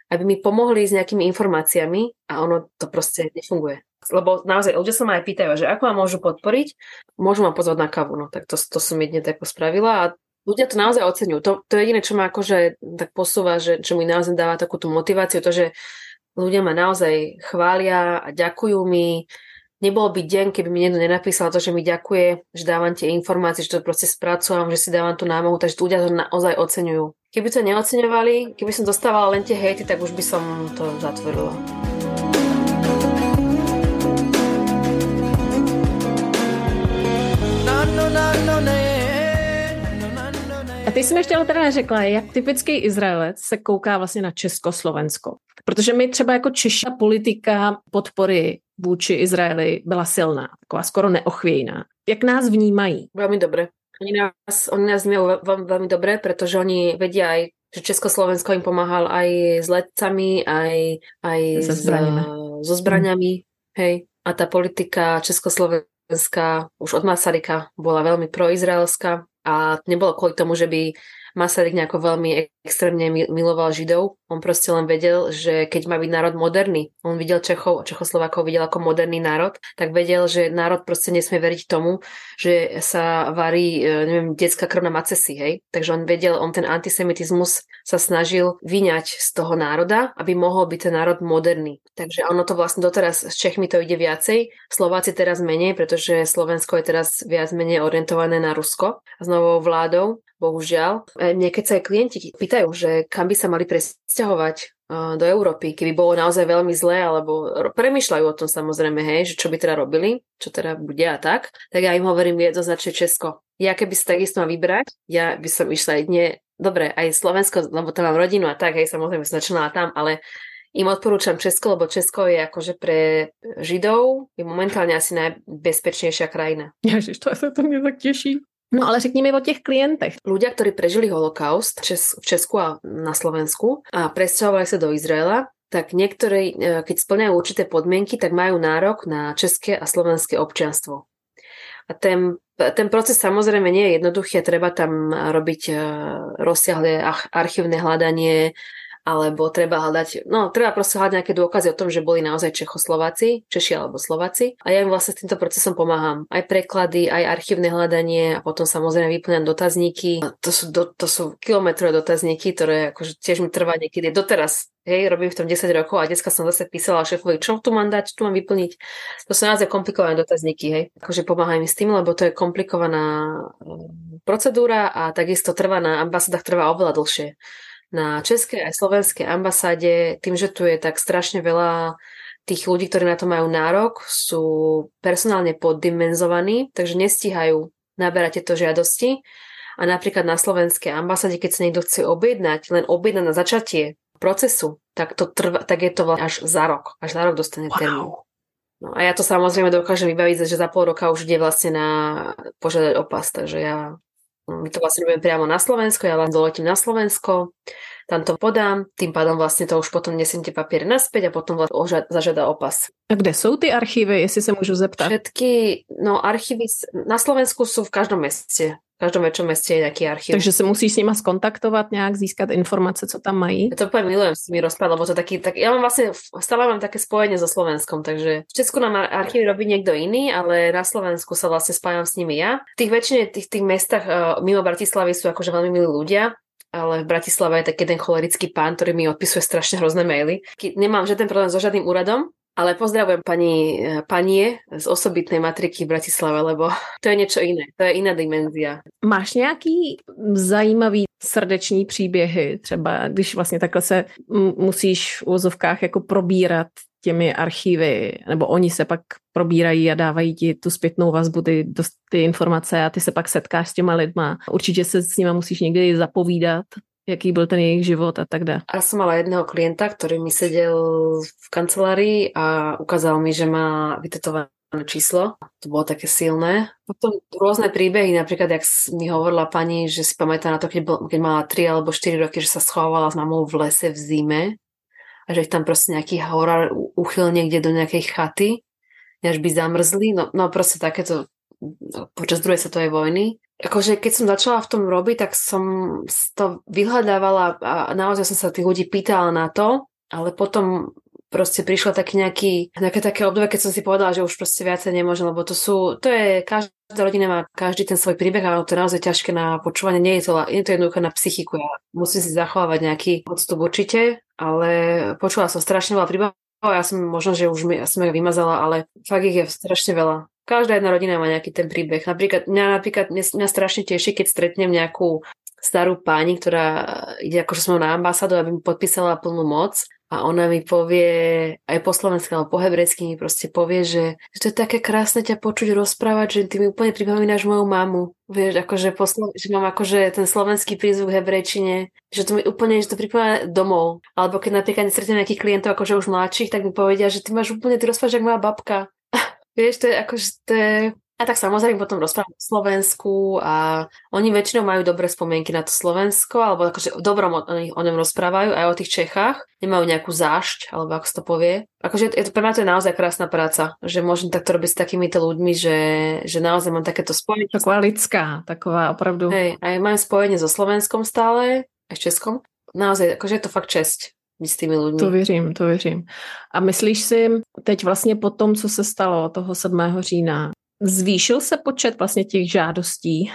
aby mi pomohli s nejakými informáciami a ono to proste nefunguje. Lebo naozaj ľudia sa ma aj pýtajú, že ako ma môžu podporiť, môžu ma pozvať na kavu, no tak to, to som jedne tak spravila a ľudia to naozaj oceňujú. To, to je jediné, čo ma akože tak posúva, že, čo mi naozaj dáva takúto motiváciu, to, že ľudia ma naozaj chvália a ďakujú mi, Nebol by deň, keby mi niekto nenapísal to, že mi ďakuje, že dávam tie informácie, že to proste spracúvam, že si dávam tú námahu, takže ľudia to naozaj oceňujú. Keby to neoceňovali, keby som dostávala len tie hejty, tak už by som to zatvorila. A ty jsi mi ještě teda neřekla, jak typický Izraelec se kouká vlastně na Československo. Protože my třeba jako Češi politika podpory vůči Izraeli byla silná, taková skoro neochvějná. Jak nás vnímají? Veľmi dobre. Oni nás, oni nás vnímajú veľmi, dobre, pretože oni vedia aj, že Československo im pomáhal aj s letcami, aj, aj so zbraniami. so zbraniami. Hej. A tá politika Československá už od Masaryka bola veľmi proizraelská a nebolo kvôli tomu, že by Masaryk nejako veľmi extrémne miloval Židov. On proste len vedel, že keď má byť národ moderný, on videl Čechov, Čechoslovákov videl ako moderný národ, tak vedel, že národ proste nesmie veriť tomu, že sa varí, e, neviem, detská krv na macesi, hej. Takže on vedel, on ten antisemitizmus sa snažil vyňať z toho národa, aby mohol byť ten národ moderný. Takže ono to vlastne doteraz s Čechmi to ide viacej, Slováci teraz menej, pretože Slovensko je teraz viac menej orientované na Rusko s novou vládou, bohužiaľ. E, niekedy sa aj klienti pýtajú, že kam by sa mali presťahovať e, do Európy, keby bolo naozaj veľmi zlé, alebo premyšľajú o tom samozrejme, hej, že čo by teda robili, čo teda bude a tak, tak ja im hovorím jednoznačne Česko. Ja keby si takisto mal vybrať, ja by som išla jedne, dobre, aj Slovensko, lebo tam mám rodinu a tak, hej, samozrejme som začínala tam, ale im odporúčam Česko, lebo Česko je akože pre Židov je momentálne asi najbezpečnejšia krajina. Ježiš, to sa to mne tak teší. No ale řekni mi o těch klientech. Ľudia, ktorí prežili holokaust v Česku a na Slovensku a presťahovali sa do Izraela, tak niektorí, e, keď splňajú určité podmienky, tak majú nárok na české a slovenské občianstvo. A ten, ten proces samozrejme nie je jednoduchý treba tam robiť e, rozsiahle archívne hľadanie alebo treba hľadať, no treba proste hľadať nejaké dôkazy o tom, že boli naozaj Čechoslováci, Češi alebo Slováci. A ja im vlastne s týmto procesom pomáham. Aj preklady, aj archívne hľadanie a potom samozrejme vyplňam dotazníky. To sú, do, to sú kilometrové dotazníky, ktoré akože tiež mi trvá niekedy doteraz Hej, robím v tom 10 rokov a dneska som zase písala šéfovi, čo tu mám dať, čo tu mám vyplniť. To sú naozaj komplikované dotazníky, hej. Akože pomáhaj mi s tým, lebo to je komplikovaná eh, procedúra a takisto trvá na ambasádach trvá oveľa dlhšie. Na českej aj slovenskej ambasáde, tým, že tu je tak strašne veľa tých ľudí, ktorí na to majú nárok, sú personálne poddimenzovaní, takže nestíhajú naberať tieto žiadosti. A napríklad na slovenskej ambasáde, keď sa niekto chce objednať, len objednať na začatie procesu, tak, to trvá, tak je to vlastne až za rok. Až za rok dostane wow. termín. No a ja to samozrejme dokážem vybaviť, že za pol roka už ide vlastne na požiadať opas, takže ja my to vlastne robíme priamo na Slovensko, ja len doletím na Slovensko, tam to podám, tým pádom vlastne to už potom nesiem tie papiere naspäť a potom vlastne zažiada opas. A kde sú ty archívy, jestli sa môžu zeptat? Všetky, no archívy na Slovensku sú v každom meste. V každom väčšom meste je nejaký archív. Takže sa musíš s nima skontaktovať nejak, získať informácie, co tam mají? Ja to úplne milujem s nimi rozprávať, lebo to taký, tak, ja mám vlastne, stále mám také spojenie so Slovenskom, takže v Česku nám archívy robí niekto iný, ale na Slovensku sa vlastne spájam s nimi ja. V tých väčšine tých, tých mestách uh, mimo Bratislavy sú akože veľmi milí ľudia, ale v Bratislave je taký jeden cholerický pán, ktorý mi odpisuje strašne hrozné maily. Nemám žiaden problém so žiadnym úradom, ale pozdravujem pani e, panie z osobitnej matriky v Bratislave, lebo to je niečo iné, to je iná dimenzia. Máš nějaký zajímavý srdeční příběhy, třeba když vlastně takhle se musíš v úzovkách jako probírat těmi archívy, nebo oni se pak probírají a dávají ti tu zpětnou vazbu, ty, ty informace a ty se pak setkáš s těma lidma. Určitě se s nima musíš někdy zapovídat jaký byl ten jejich život a tak dále. A som mala jedného klienta, ktorý mi sedel v kancelárii a ukázal mi, že má vytetované číslo. To bolo také silné. Potom rôzne príbehy, napríklad, jak mi hovorila pani, že si pamätá na to, keď, bol, keď mala 3 alebo 4 roky, že sa schovávala s mamou v lese v zime a že ich tam proste nejaký horár uchyl niekde do nejakej chaty, až by zamrzli. No, no proste takéto počas druhej svetovej vojny akože keď som začala v tom robiť, tak som to vyhľadávala a naozaj som sa tých ľudí pýtala na to, ale potom proste prišlo taký nejaký, nejaké také obdobie, keď som si povedala, že už proste viacej nemôžem, lebo to sú, to je, každá rodina má každý ten svoj príbeh, ale to je naozaj ťažké na počúvanie, nie je to, je to jednoduché na psychiku, ja musím si zachovávať nejaký odstup určite, ale počula som strašne veľa príbehov, ja som možno, že už mi, ja som ich vymazala, ale fakt ich je strašne veľa. Každá jedna rodina má nejaký ten príbeh. Napríklad, mňa, napríklad, mňa, strašne teší, keď stretnem nejakú starú pani, ktorá ide akože som na ambasádu, aby mi podpísala plnú moc a ona mi povie, aj po slovensky alebo po hebrejsky mi proste povie, že, že to je také krásne ťa počuť rozprávať, že ty mi úplne pripomínaš moju mamu. Vieš, akože po že mám akože ten slovenský prízvuk v hebrejčine, že to mi úplne, že to pripomína domov. Alebo keď napríklad stretnem nejakých klientov, akože už mladších, tak mi povedia, že ty máš úplne, ty rozprávaš ako moja babka. Vieš, to je akože, to je... A tak samozrejme potom rozprávam o Slovensku a oni väčšinou majú dobré spomienky na to Slovensko, alebo akože v dobrom o, o ňom rozprávajú aj o tých Čechách. Nemajú nejakú zášť, alebo ako sa to povie. Akože je to, pre mňa to je naozaj krásna práca, že môžem takto robiť s takýmito ľuďmi, že, že naozaj mám takéto spojenie. Taková lidská, taková opravdu. Hej, aj mám spojenie so Slovenskom stále, aj s Českom. Naozaj, akože je to fakt česť s tými ľuďmi. To věřím, to věřím. A myslíš si, teď vlastně po tom, co se stalo toho 7. října, zvýšil se počet vlastně těch žádostí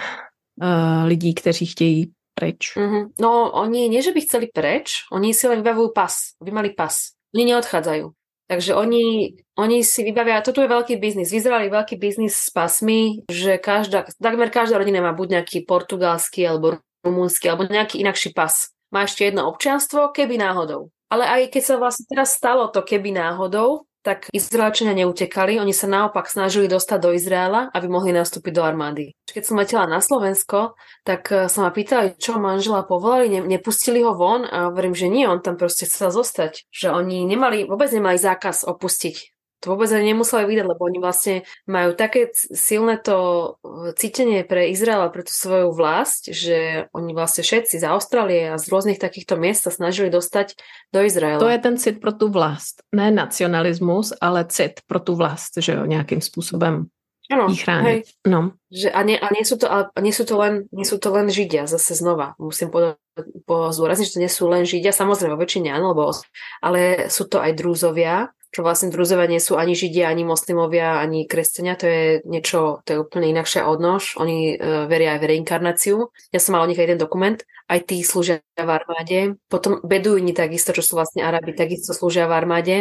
uh, lidí, kteří chtějí preč? Mm-hmm. No, oni nie, že by chceli preč, oni si len vybavujú pas, by mali pas. Oni neodchádzajú. Takže oni, oni si vybavia, toto je veľký biznis. V Izraeli veľký biznis s pasmi, že každá, takmer každá rodina má buď nejaký portugalský alebo rumúnsky alebo nejaký inakší pas má ešte jedno občianstvo, keby náhodou. Ale aj keď sa vlastne teraz stalo to keby náhodou, tak Izraelčania neutekali, oni sa naopak snažili dostať do Izraela, aby mohli nastúpiť do armády. Keď som letela na Slovensko, tak eh, sa ma pýtali, čo manžela povolali, ne, nepustili ho von a hovorím, že nie, on tam proste chcel zostať. Že oni nemali, vôbec nemali zákaz opustiť to vôbec ani nemuseli vydať, lebo oni vlastne majú také silné to e, cítenie pre Izrael a pre tú svoju vlast, že oni vlastne všetci z Austrálie a z rôznych takýchto miest sa snažili dostať do Izraela. To je ten cit pro tú vlast. Ne nacionalismus, ale cit pro tú vlast, že jo, nejakým spôsobom ano, ich chrániť. No. Že, a, nie, a, nie sú to, a nie sú to len, nie sú to len Židia, zase znova musím povedať, zdôrazniť, že to nie sú len Židia, samozrejme väčšine áno, lebo, ale sú to aj drúzovia, čo vlastne drúzovia nie sú ani Židia, ani moslimovia, ani kresťania, to je niečo, to je úplne inakšia odnož. Oni uh, veria aj v reinkarnáciu. Ja som mal o nich aj jeden dokument, aj tí slúžia v armáde. Potom Beduini takisto, čo sú vlastne Arabi, takisto slúžia v armáde.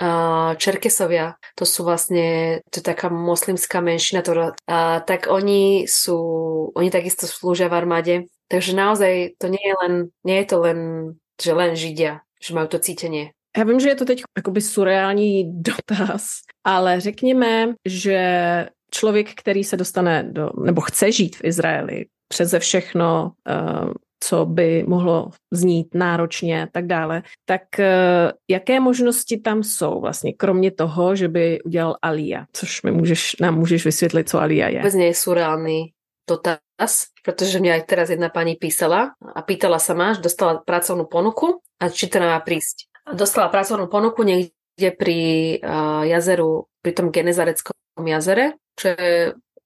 Uh, Čerkesovia, to sú vlastne, to je taká moslimská menšina, ktorá, uh, tak oni sú, oni takisto slúžia v armáde. Takže naozaj to nie je len, nie je to len, že len Židia, že majú to cítenie. Já vím, že je to teď jakoby surreální dotaz, ale řekněme, že člověk, který se dostane do, nebo chce žít v Izraeli přeze všechno, uh, co by mohlo znít náročně a tak dále, tak uh, jaké možnosti tam jsou vlastně, kromě toho, že by udělal Alia, což mi můžeš, nám můžeš vysvětlit, co Alia je. Vůbec nie je surreálny dotaz, pretože mňa aj teraz jedna pani písala a pýtala sa ma, dostala pracovnú ponuku a či teda má prísť dostala pracovnú ponuku niekde pri uh, jazeru, pri tom Genezareckom jazere, čo je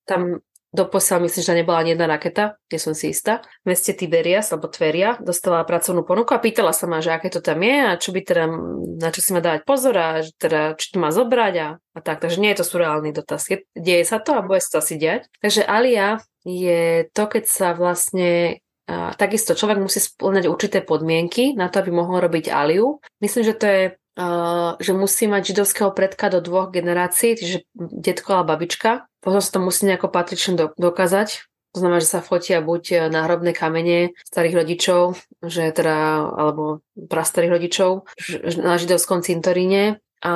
tam doposiaľ myslím, že nebola ani jedna raketa, kde som si istá. V meste Tiberias, alebo Tveria, dostala pracovnú ponuku a pýtala sa ma, že aké to tam je a čo by teda, na čo si má dávať pozor a že teda, či to má zobrať a, a tak. Takže nie je to surreálny dotaz. Je, deje sa to a bude sa to asi diať. Takže Alia je to, keď sa vlastne takisto človek musí splňať určité podmienky na to, aby mohol robiť aliu. Myslím, že to je Uh, že musí mať židovského predka do dvoch generácií, čiže detko a babička. Potom sa to musí nejako patrične do, dokázať. To znamená, že sa fotia buď náhrobné kamene starých rodičov, že teda, alebo prastarých rodičov na židovskom cintoríne. A,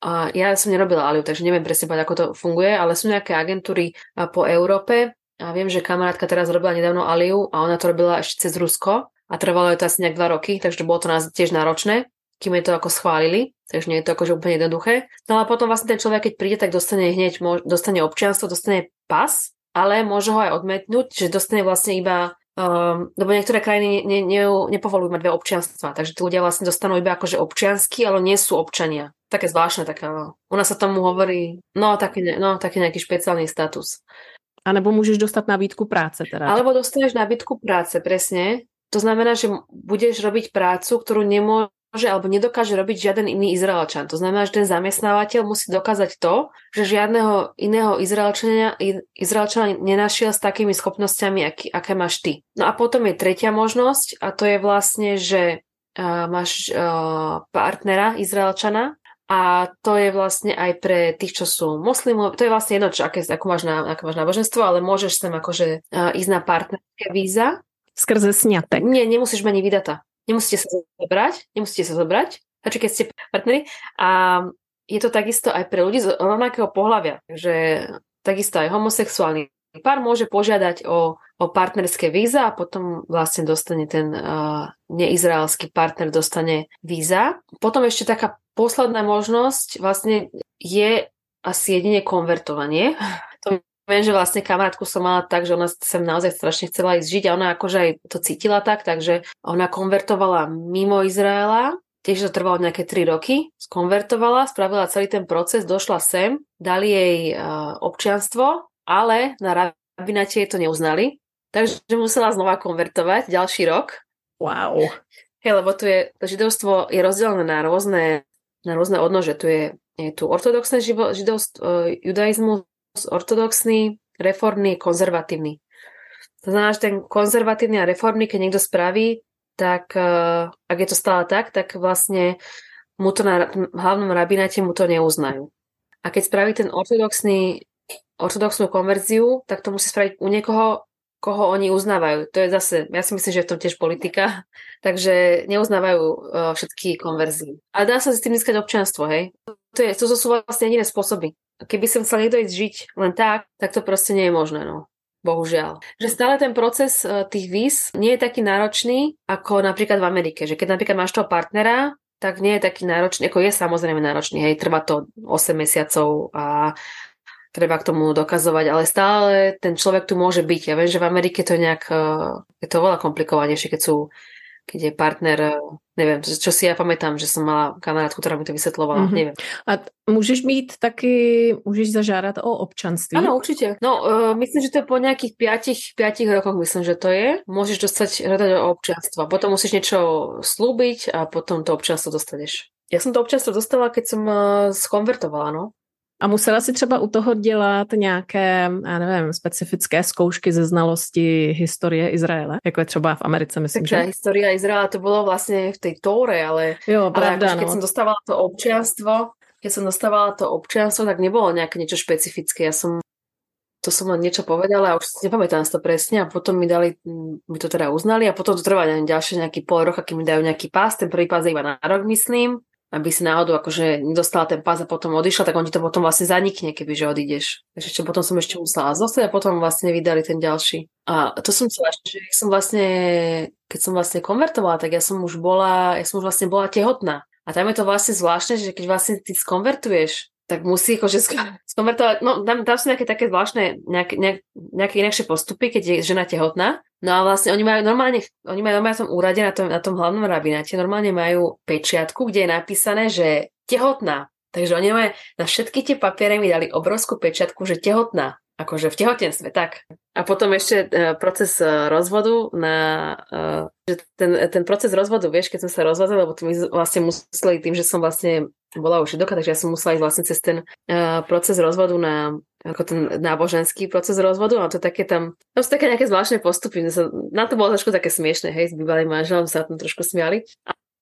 a ja som nerobila aliu, takže neviem presne ako to funguje, ale sú nejaké agentúry po Európe, a viem, že kamarátka teraz robila nedávno Aliu a ona to robila ešte cez Rusko a trvalo je to asi nejak dva roky, takže bolo to nás tiež náročné, kým je to ako schválili, takže nie je to akože úplne jednoduché. No a potom vlastne ten človek, keď príde, tak dostane hneď, dostane občianstvo, dostane pas, ale môže ho aj odmetnúť, že dostane vlastne iba Um, lebo niektoré krajiny ne, ne, nepovolujú mať dve občianstva, takže tí ľudia vlastne dostanú iba akože občiansky, ale nie sú občania. Také zvláštne, také, no. U nás sa tomu hovorí, no taký, no, taký nejaký špeciálny status. A nebo můžeš dostat nabídku práce teda. Alebo dostaneš nabídku práce, presne. To znamená, že budeš robiť prácu, ktorú nemôže alebo nedokáže robiť žiaden iný Izraelčan. To znamená, že ten zamestnávateľ musí dokázať to, že žiadneho iného Izraelčana, Izraelčana nenašiel s takými schopnosťami, aký, aké máš ty. No a potom je tretia možnosť a to je vlastne, že uh, máš uh, partnera Izraelčana, a to je vlastne aj pre tých, čo sú moslimov, to je vlastne jedno, čo, aké, ako, máš na, ako máš náboženstvo, ale môžeš sem akože uh, ísť na partnerské víza. Skrze sňatek. Nie, nemusíš mať ani vydata. Nemusíte sa zobrať, nemusíte sa zobrať, takže keď ste partneri. A je to takisto aj pre ľudí z rovnakého pohľavia, že takisto aj homosexuálny pár môže požiadať o, o partnerské víza a potom vlastne dostane ten uh, neizraelský partner dostane víza. Potom ešte taká posledná možnosť vlastne je asi jedine konvertovanie. To viem, že vlastne kamarátku som mala tak, že ona sem naozaj strašne chcela ísť žiť a ona akože aj to cítila tak, takže ona konvertovala mimo Izraela, tiež to trvalo nejaké 3 roky, skonvertovala, spravila celý ten proces, došla sem, dali jej uh, občianstvo, ale na rabináte jej to neuznali, takže musela znova konvertovať ďalší rok. Wow. Hej, lebo tu je, to židovstvo je rozdelené na rôzne na rôzne odnože. Tu je, je tu ortodoxné židovstvo, e, judaizmus, ortodoxný, reformný, konzervatívny. To znamená, že ten konzervatívny a reformný, keď niekto spraví, tak e, ak je to stále tak, tak vlastne mu to na hlavnom rabináte mu to neuznajú. A keď spraví ten ortodoxný, ortodoxnú konverziu, tak to musí spraviť u niekoho, koho oni uznávajú. To je zase, ja si myslím, že je to tiež politika, takže neuznávajú uh, všetky konverzie. A dá sa s tým získať občianstvo, hej? To, je, to sú vlastne jediné spôsoby. Keby som chcel niekto ísť žiť len tak, tak to proste nie je možné, no. Bohužiaľ. Že stále ten proces uh, tých víz nie je taký náročný, ako napríklad v Amerike. Že keď napríklad máš toho partnera, tak nie je taký náročný, ako je samozrejme náročný, hej, trvá to 8 mesiacov a treba k tomu dokazovať, ale stále ten človek tu môže byť. Ja viem, že v Amerike to je nejak, eh, je to veľa komplikovanejšie, keď sú keď je partner, neviem, čo si ja pamätám, že som mala kamarátku, ktorá mi to vysvetlovala, mm-hmm. neviem. A můžeš mít taky, můžeš zažádat o občanství? Áno, určite. No, uh, myslím, že to je po nejakých 5, 5 rokoch, myslím, že to je. Môžeš dostať hľadať o občanstvo. Potom musíš niečo slúbiť a potom to občanstvo dostaneš. Ja som to občanstvo dostala, keď som uh, skonvertovala, no. A musela si třeba u toho dělat nějaké, já nevím, specifické zkoušky ze znalosti historie Izraele, jako je třeba v Americe, myslím, Takže že? historia Izraela to bylo vlastně v té Tóre, ale, jo, pravda, ale keď no. som dostávala to občianstvo, keď som dostávala to občianstvo, tak nebolo nejaké niečo špecifické. Ja som to som len niečo povedala a už si nepamätám to presne a potom mi dali, mi to teda uznali a potom to trvá neviem, ďalšie nejaký pol roka, kým mi dajú nejaký pás, ten prvý pás je iba na rok, myslím aby si náhodou akože nedostala ten pás a potom odišla, tak on ti to potom vlastne zanikne, keby že odídeš. Takže čo potom som ešte musela zostať a potom vlastne vydali ten ďalší. A to som chcela, že som vlastne, keď som vlastne konvertovala, tak ja som už bola, ja som už vlastne bola tehotná. A tam je to vlastne zvláštne, že keď vlastne ty skonvertuješ, tak musí akože skonvertovať, no tam, tam sú nejaké také zvláštne, nejaké, nejaké inakšie postupy, keď je žena tehotná. No a vlastne oni majú normálne, oni majú normálne na tom úrade, na tom, na tom hlavnom rabináte, normálne majú pečiatku, kde je napísané, že tehotná. Takže oni majú na všetky tie papiere mi dali obrovskú pečiatku, že tehotná akože v tehotenstve, tak. A potom ešte uh, proces uh, rozvodu na... Uh, ten, ten proces rozvodu, vieš, keď som sa rozvádzala, lebo to my vlastne museli tým, že som vlastne bola už židoka, takže ja som musela ísť vlastne cez ten proces rozvodu na ako ten náboženský proces rozvodu, a to také tam, tam sú také nejaké zvláštne postupy, na to bolo trošku také smiešne, hej, s bývalým manželom sa tam trošku smiali.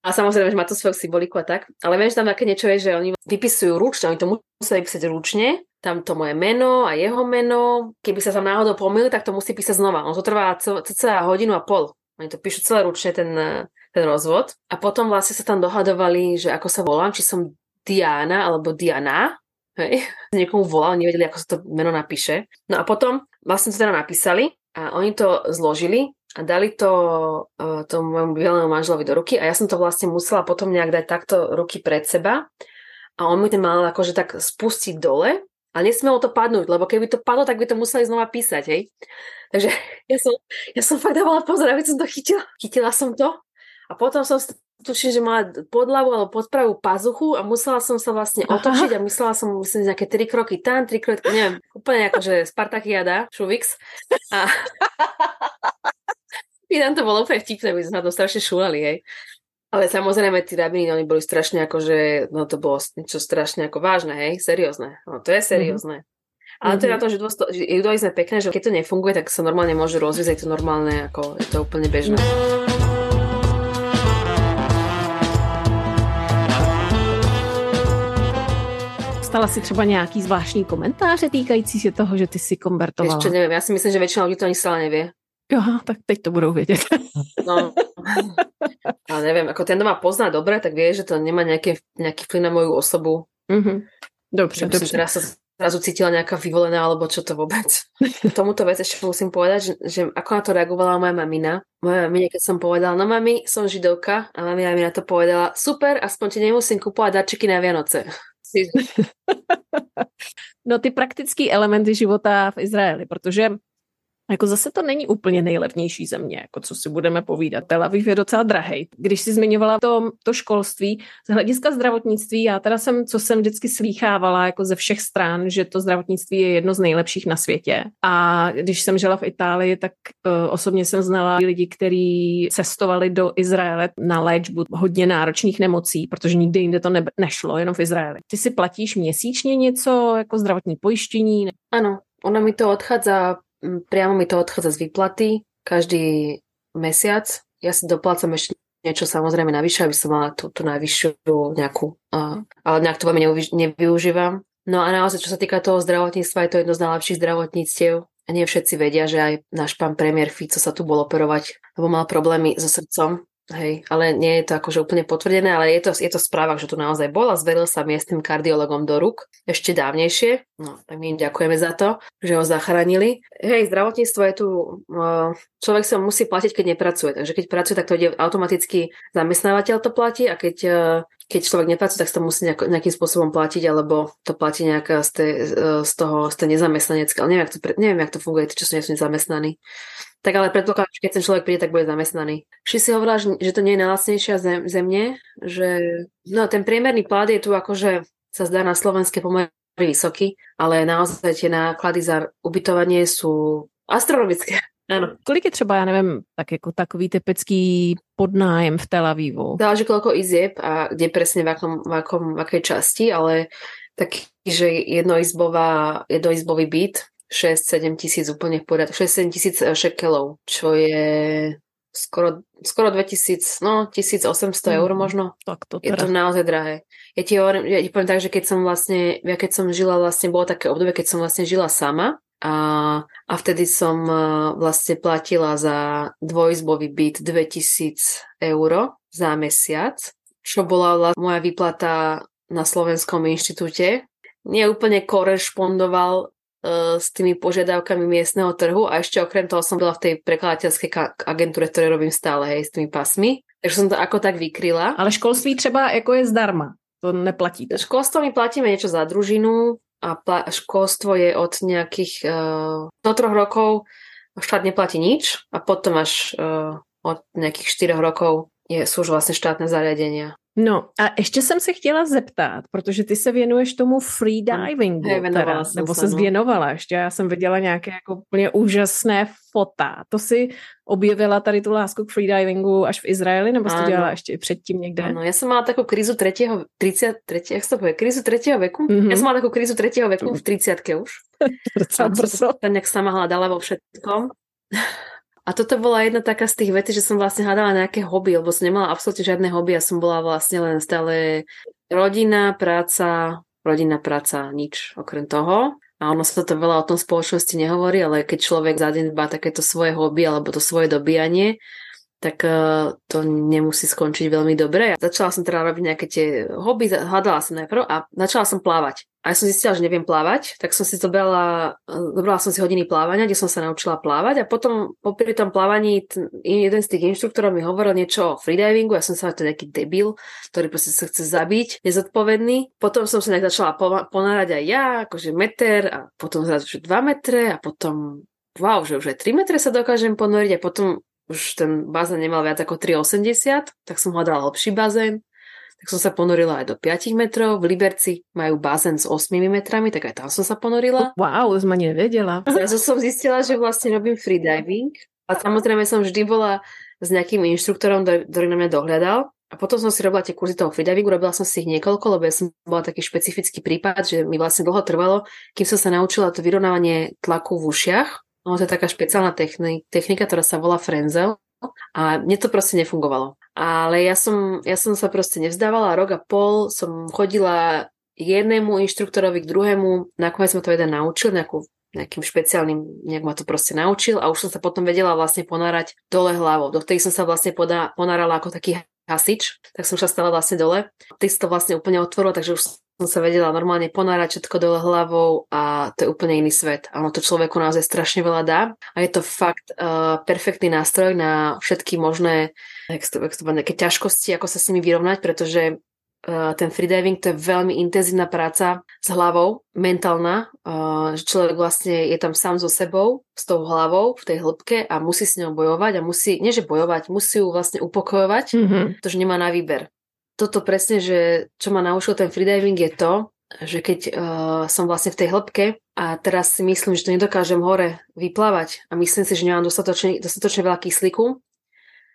A samozrejme, že má to svoju symboliku a tak. Ale viem, že tam také niečo je, že oni vypisujú ručne, oni to musia vypísať ručne, tam to moje meno a jeho meno. Keby sa tam náhodou pomýli, tak to musí písať znova. On to trvá celá hodinu a pol. Oni to píšu celé ručne, ten, ten rozvod. A potom vlastne sa tam dohadovali, že ako sa volám, či som Diana alebo Diana. Hej. Niekomu volal, nevedeli, ako sa to meno napíše. No a potom vlastne to teda napísali a oni to zložili a dali to uh, tomu môjmu bývalému manželovi do ruky a ja som to vlastne musela potom nejak dať takto ruky pred seba a on mi to mal akože tak spustiť dole a nesmelo to padnúť, lebo keby to padlo, tak by to museli znova písať, hej. Takže ja som, ja som fakt dávala pozor, aby som to chytila. Chytila som to a potom som tuším, že mala podľavu alebo podpravú pazuchu a musela som sa vlastne otočiť Aha. a myslela som, myslím, nejaké tri kroky tam, tri kroky, neviem, úplne ako, že Spartakiada, Šuvix. A Inan to bolo úplne vtipné, my sme to strašne šúlali, hej. Ale samozrejme, tí rabiny, oni boli strašne ako, že no to bolo niečo strašne ako vážne, hej, seriózne. No to je mhm. seriózne. Mm-hmm. Ale to je na to, že judaizm je pekné, že keď to nefunguje, tak sa normálne môže rozvíjať, je to normálne, ako je to úplne bežné. Dostala si třeba nějaký zvláštní komentáře týkající se toho, že ty si konvertovala? Ještě nevím, já si myslím, že většina lidí to ani stále nevie. Jo, tak teď to budou vědět. No, ale neviem, ako ten, ma pozná dobre, tak vie, že to nemá nejaký, nejaký vplyv na moju osobu. Mm-hmm. Dobře, dobře. Teraz sa zrazu cítila nejaká vyvolená, alebo čo to vôbec. K tomuto vec ešte musím povedať, že, že ako na to reagovala moja mamina. Moja mamina, keď som povedala, no mami, som židovka, a mami mi na to povedala, super, aspoň ti nemusím kupovať darčeky na Vianoce. no ty praktický elementy života v Izraeli, protože jako zase to není úplně nejlevnější země, jako co si budeme povídat. Tel Aviv je docela drahej. Když si zmiňovala to, to školství, z hlediska zdravotnictví, já teda jsem, co jsem vždycky slýchávala jako ze všech stran, že to zdravotnictví je jedno z nejlepších na světě. A když jsem žila v Itálii, tak uh, osobně jsem znala lidi, kteří cestovali do Izraele na léčbu hodně náročných nemocí, protože nikdy jinde to ne- nešlo, jenom v Izraeli. Ty si platíš měsíčně něco jako zdravotní pojištění? Ano, ona mi to odchádza priamo mi to odchádza z výplaty každý mesiac. Ja si doplácam ešte niečo samozrejme navyše, aby som mala tú, tú najvyššiu nejakú, uh, ale nejak to veľmi nevyužívam. No a naozaj, čo sa týka toho zdravotníctva, je to jedno z najlepších zdravotníctiev. Nie všetci vedia, že aj náš pán premiér Fico sa tu bol operovať, lebo mal problémy so srdcom Hej, ale nie je to akože úplne potvrdené, ale je to, je to správa, že tu naozaj bol a zveril sa miestnym kardiologom do rúk ešte dávnejšie. No, tak my im ďakujeme za to, že ho zachránili. Hej, zdravotníctvo je tu, človek sa musí platiť, keď nepracuje. Takže keď pracuje, tak to ide automaticky zamestnávateľ to platí a keď keď človek neplatí, tak to musí nejak, nejakým spôsobom platiť, alebo to platí nejaká z, tej, z toho, z tej nezamestnanecké, ale neviem, jak to, neviem, jak to funguje, tí, čo sú nezamestnaní. Tak ale predpokladám, že keď ten človek príde, tak bude zamestnaný. Ši si hovorila, že to nie je najlacnejšia zem, zemne, že no, ten priemerný plat je tu akože sa zdá na slovenské pomerne vysoký, ale naozaj tie náklady za ubytovanie sú astronomické. Áno. Kolik je třeba, já nevím, tak jako takový typický podnájem v Tel Avivu? Záleží koľko izieb a kde presne v, akom, v, akom, v akej časti, ale taký, že jednoizbová, jednoizbový byt 6-7 tisíc úplne v poriadku, 6-7 tisíc eh, šekelov, čo je skoro, skoro 2000, no 1800 mm, eur možno. Tak to teda. Je to naozaj drahé. Ja ti hovorím, ja ti poviem tak, že keď som vlastne, ja keď som žila vlastne, bolo také obdobie, keď som vlastne žila sama a, a vtedy som eh, vlastne platila za dvojizbový byt 2000 eur za mesiac, čo bola moja výplata na Slovenskom inštitúte. Nie úplne korešpondoval s tými požiadavkami miestneho trhu a ešte okrem toho som bola v tej prekladateľskej agentúre, ktoré robím stále, hej, s tými pasmi. Takže som to ako tak vykryla. Ale školství třeba jako je zdarma, to neplatíte. Školstvo my platíme niečo za družinu a pla- školstvo je od nejakých uh, do troch rokov štát neplatí nič a potom až uh, od nejakých 4 rokov je, sú už vlastne štátne zariadenia. No a ještě jsem se chtěla zeptat, protože ty se věnuješ tomu freedivingu, hey, teda, nebo se věnovala ještě, já jsem viděla nějaké jako úplně úžasné fota. To si objevila tady tu lásku k freedivingu až v Izraeli, nebo jsi to dělala ještě předtím někde? Ano, já jsem mala takovou krizu třetího, 30, třetí, jak se to povie, krizu třetího veku? Mm-hmm. Já jsem mala takovou krizu třetího veku v 30 už. Brzo, to nejak sama hľadala vo všetkom. A toto bola jedna taká z tých vecí, že som vlastne hľadala nejaké hobby, lebo som nemala absolútne žiadne hobby a som bola vlastne len stále rodina, práca, rodina, práca, nič okrem toho. A ono sa to veľa o tom spoločnosti nehovorí, ale keď človek za deň dbá takéto svoje hobby alebo to svoje dobíjanie, tak uh, to nemusí skončiť veľmi dobre. Začala som teda robiť nejaké tie hobby, hľadala som najprv a začala som plávať. A ja som zistila, že neviem plávať, tak som si zobrala, zobrala som si hodiny plávania, kde som sa naučila plávať a potom popri tom plávaní ten, jeden z tých inštruktorov mi hovoril niečo o freedivingu, ja som sa to nejaký debil, ktorý proste sa chce zabiť, nezodpovedný. Potom som sa nejak začala ponárať aj ja, akože meter a potom že 2 metre a potom wow, že už aj 3 metre sa dokážem ponoriť a potom už ten bazén nemal viac ako 3,80, tak som hľadala lepší bazén tak som sa ponorila aj do 5 metrov. V Liberci majú bazén s 8 metrami, tak aj tam som sa ponorila. Wow, som ani nevedela. Ja som zistila, že vlastne robím freediving a samozrejme som vždy bola s nejakým inštruktorom, ktorý na mňa dohľadal. A potom som si robila tie kurzy toho freedivingu, robila som si ich niekoľko, lebo ja som bola taký špecifický prípad, že mi vlastne dlho trvalo, kým som sa naučila to vyrovnávanie tlaku v ušiach. No, to je taká špeciálna technika, ktorá sa volá frenzel. A mne to proste nefungovalo. Ale ja som, ja som sa proste nevzdávala, rok a pol som chodila jednému inštruktorovi k druhému, nakoniec ma to jeden naučil, nejakú, nejakým špeciálnym, nejak ma to proste naučil a už som sa potom vedela vlastne ponárať dole hlavou. Tej som sa vlastne podá, ponárala ako taký hasič, tak som sa stala vlastne dole. Ty si to vlastne úplne otvorila, takže už som sa vedela normálne ponárať všetko dole hlavou a to je úplne iný svet. Áno, to človeku naozaj strašne veľa dá a je to fakt uh, perfektný nástroj na všetky možné jak to, jak to nejaké ťažkosti, ako sa s nimi vyrovnať, pretože uh, ten freediving to je veľmi intenzívna práca s hlavou, mentálna, uh, že človek vlastne je tam sám so sebou, s tou hlavou v tej hĺbke a musí s ňou bojovať a musí, nie že bojovať, musí ju vlastne upokojovať, mm-hmm. pretože nemá na výber toto presne, že čo ma naučil ten freediving je to, že keď uh, som vlastne v tej hĺbke a teraz si myslím, že to nedokážem hore vyplávať a myslím si, že nemám dostatočne, dostatočne veľa kyslíku,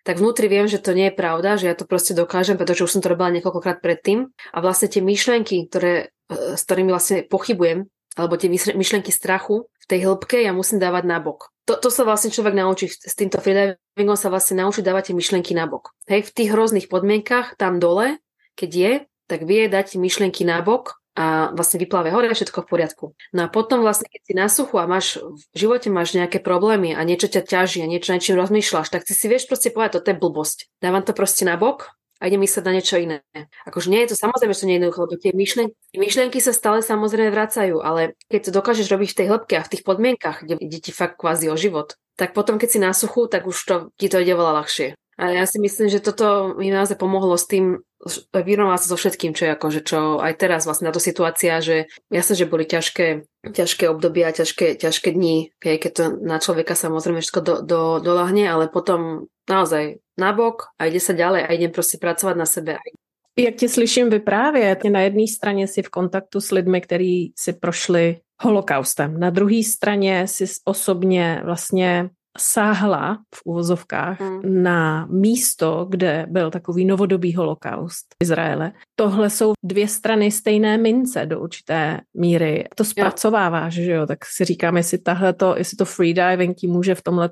tak vnútri viem, že to nie je pravda, že ja to proste dokážem, pretože už som to robila niekoľkokrát predtým a vlastne tie myšlenky, ktoré, uh, s ktorými vlastne pochybujem, alebo tie myšlenky strachu v tej hĺbke ja musím dávať nabok to, to sa vlastne človek naučí s týmto freedivingom sa vlastne naučí dávať tie myšlenky nabok. Hej, v tých hrozných podmienkach tam dole, keď je, tak vie dať myšlenky nabok a vlastne vypláve hore, všetko v poriadku. No a potom vlastne, keď si na suchu a máš v živote máš nejaké problémy a niečo ťa ťaží a niečo niečím rozmýšľaš, tak si si vieš proste povedať, toto je blbosť. Dávam to proste nabok a idem mysleť na niečo iné. Akože nie je to samozrejme, že to nie je jednoduché, lebo tie myšlenky, myšlenky sa stále samozrejme vracajú, ale keď to dokážeš robiť v tej hĺbke a v tých podmienkach, kde ide ti fakt kvázi o život, tak potom, keď si na suchu, tak už to, ti to ide veľa ľahšie. A ja si myslím, že toto mi naozaj pomohlo s tým, vyrovnala sa so všetkým, čo je ako, že čo aj teraz vlastne na to situácia, že jasne, že boli ťažké, ťažké obdobia, ťažké, ťažké dni, keď to na človeka samozrejme všetko do, do, dolahne, ale potom naozaj nabok a ide sa ďalej a ide proste pracovať na sebe. Jak tě slyším vyprávět, na jedné straně si v kontaktu s lidmi, kteří si prošli holokaustem. Na druhé straně si osobně vlastně sáhla v úvozovkách mm. na místo, kde byl takový novodobý holokaust Izraele. Tohle jsou dvě strany stejné mince do určité míry. To zpracováváš, že jo? Tak si říkám, jestli tahle to, jestli to freediving ti může v tomhle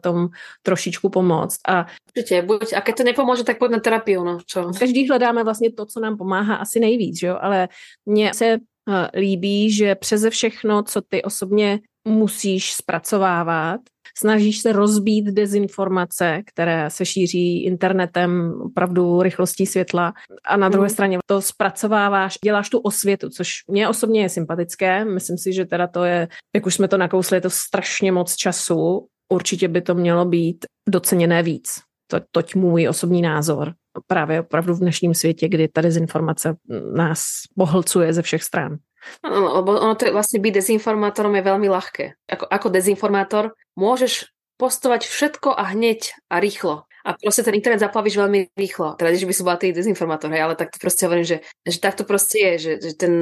trošičku pomoct. A Určitě, buď, a když to nepomůže, tak pojď na terapii, no čo? Každý hledáme vlastně to, co nám pomáhá asi nejvíc, že jo? Ale mně se eh, líbí, že přeze všechno, co ty osobně musíš zpracovávat, snažíš se rozbít dezinformace, které se šíří internetem opravdu rychlostí světla a na druhé mm. straně to zpracováváš, děláš tu osvětu, což mě osobně je sympatické. Myslím si, že teda to je, jak už jsme to nakousli, je to strašně moc času. Určitě by to mělo být doceněné víc. To, toť můj osobní názor. Právě opravdu v dnešním světě, kdy ta dezinformace nás pohlcuje ze všech stran. No, lebo ono to je vlastne byť dezinformátorom je veľmi ľahké. Ako, ako dezinformátor môžeš postovať všetko a hneď a rýchlo a proste ten internet zaplavíš veľmi rýchlo. Teda, že by som bola tý dezinformátor, hej, ale tak to proste hovorím, že, že tak to proste je, že, že ten,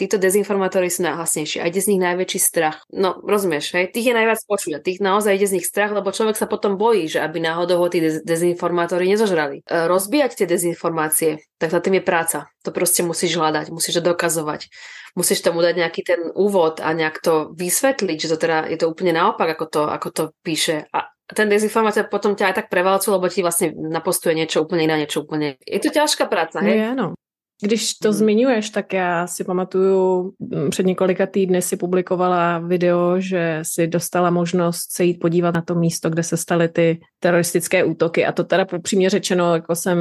títo dezinformátori sú najhlasnejší a ide z nich najväčší strach. No, rozumieš, hej, tých je najviac počuť a tých naozaj ide z nich strach, lebo človek sa potom bojí, že aby náhodou ho tí dez- dezinformátori nezožrali. E, rozbíjať tie dezinformácie, tak za tým je práca. To proste musíš hľadať, musíš to dokazovať. Musíš tomu dať nejaký ten úvod a nejak to vysvetliť, že to teda je to úplne naopak, ako to, ako to píše. A, ten dezinformátor potom ťa aj tak prevalcuje, lebo ti vlastne napostuje niečo úplne iné, niečo úplne... Je to ťažká práca, hej? Je, no. Když to hmm. zmiňuješ, tak já si pamatuju, mm, před několika týdny si publikovala video, že si dostala možnost se jít podívat na to místo, kde se staly ty teroristické útoky a to teda přímě řečeno, jako jsem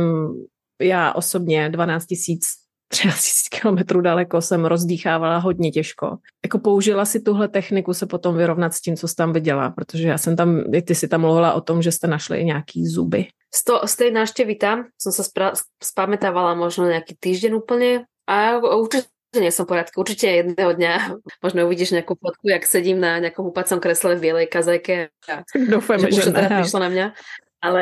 já osobně 12 tisíc 13 kilometrů daleko jsem rozdýchávala hodně těžko. Jako použila si tuhle techniku se potom vyrovnat s tím, co jsi tam viděla, protože já jsem tam, ty si tam mluvila o tom, že jste našli nějaký zuby. Z, to, z tej návštevy tam som sa spra- spamätávala možno nejaký týždeň úplne a určite nie som poriadku. Určite jedného dňa možno uvidíš nejakú fotku, jak sedím na nejakom upacom kresle v bielej kazajke a Dúfam, že, že teda prišlo na mňa. Ale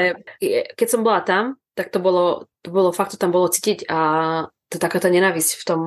keď som bola tam, tak to bolo, to bolo fakt, to tam bolo cítiť a to taká tá nenávisť v tom,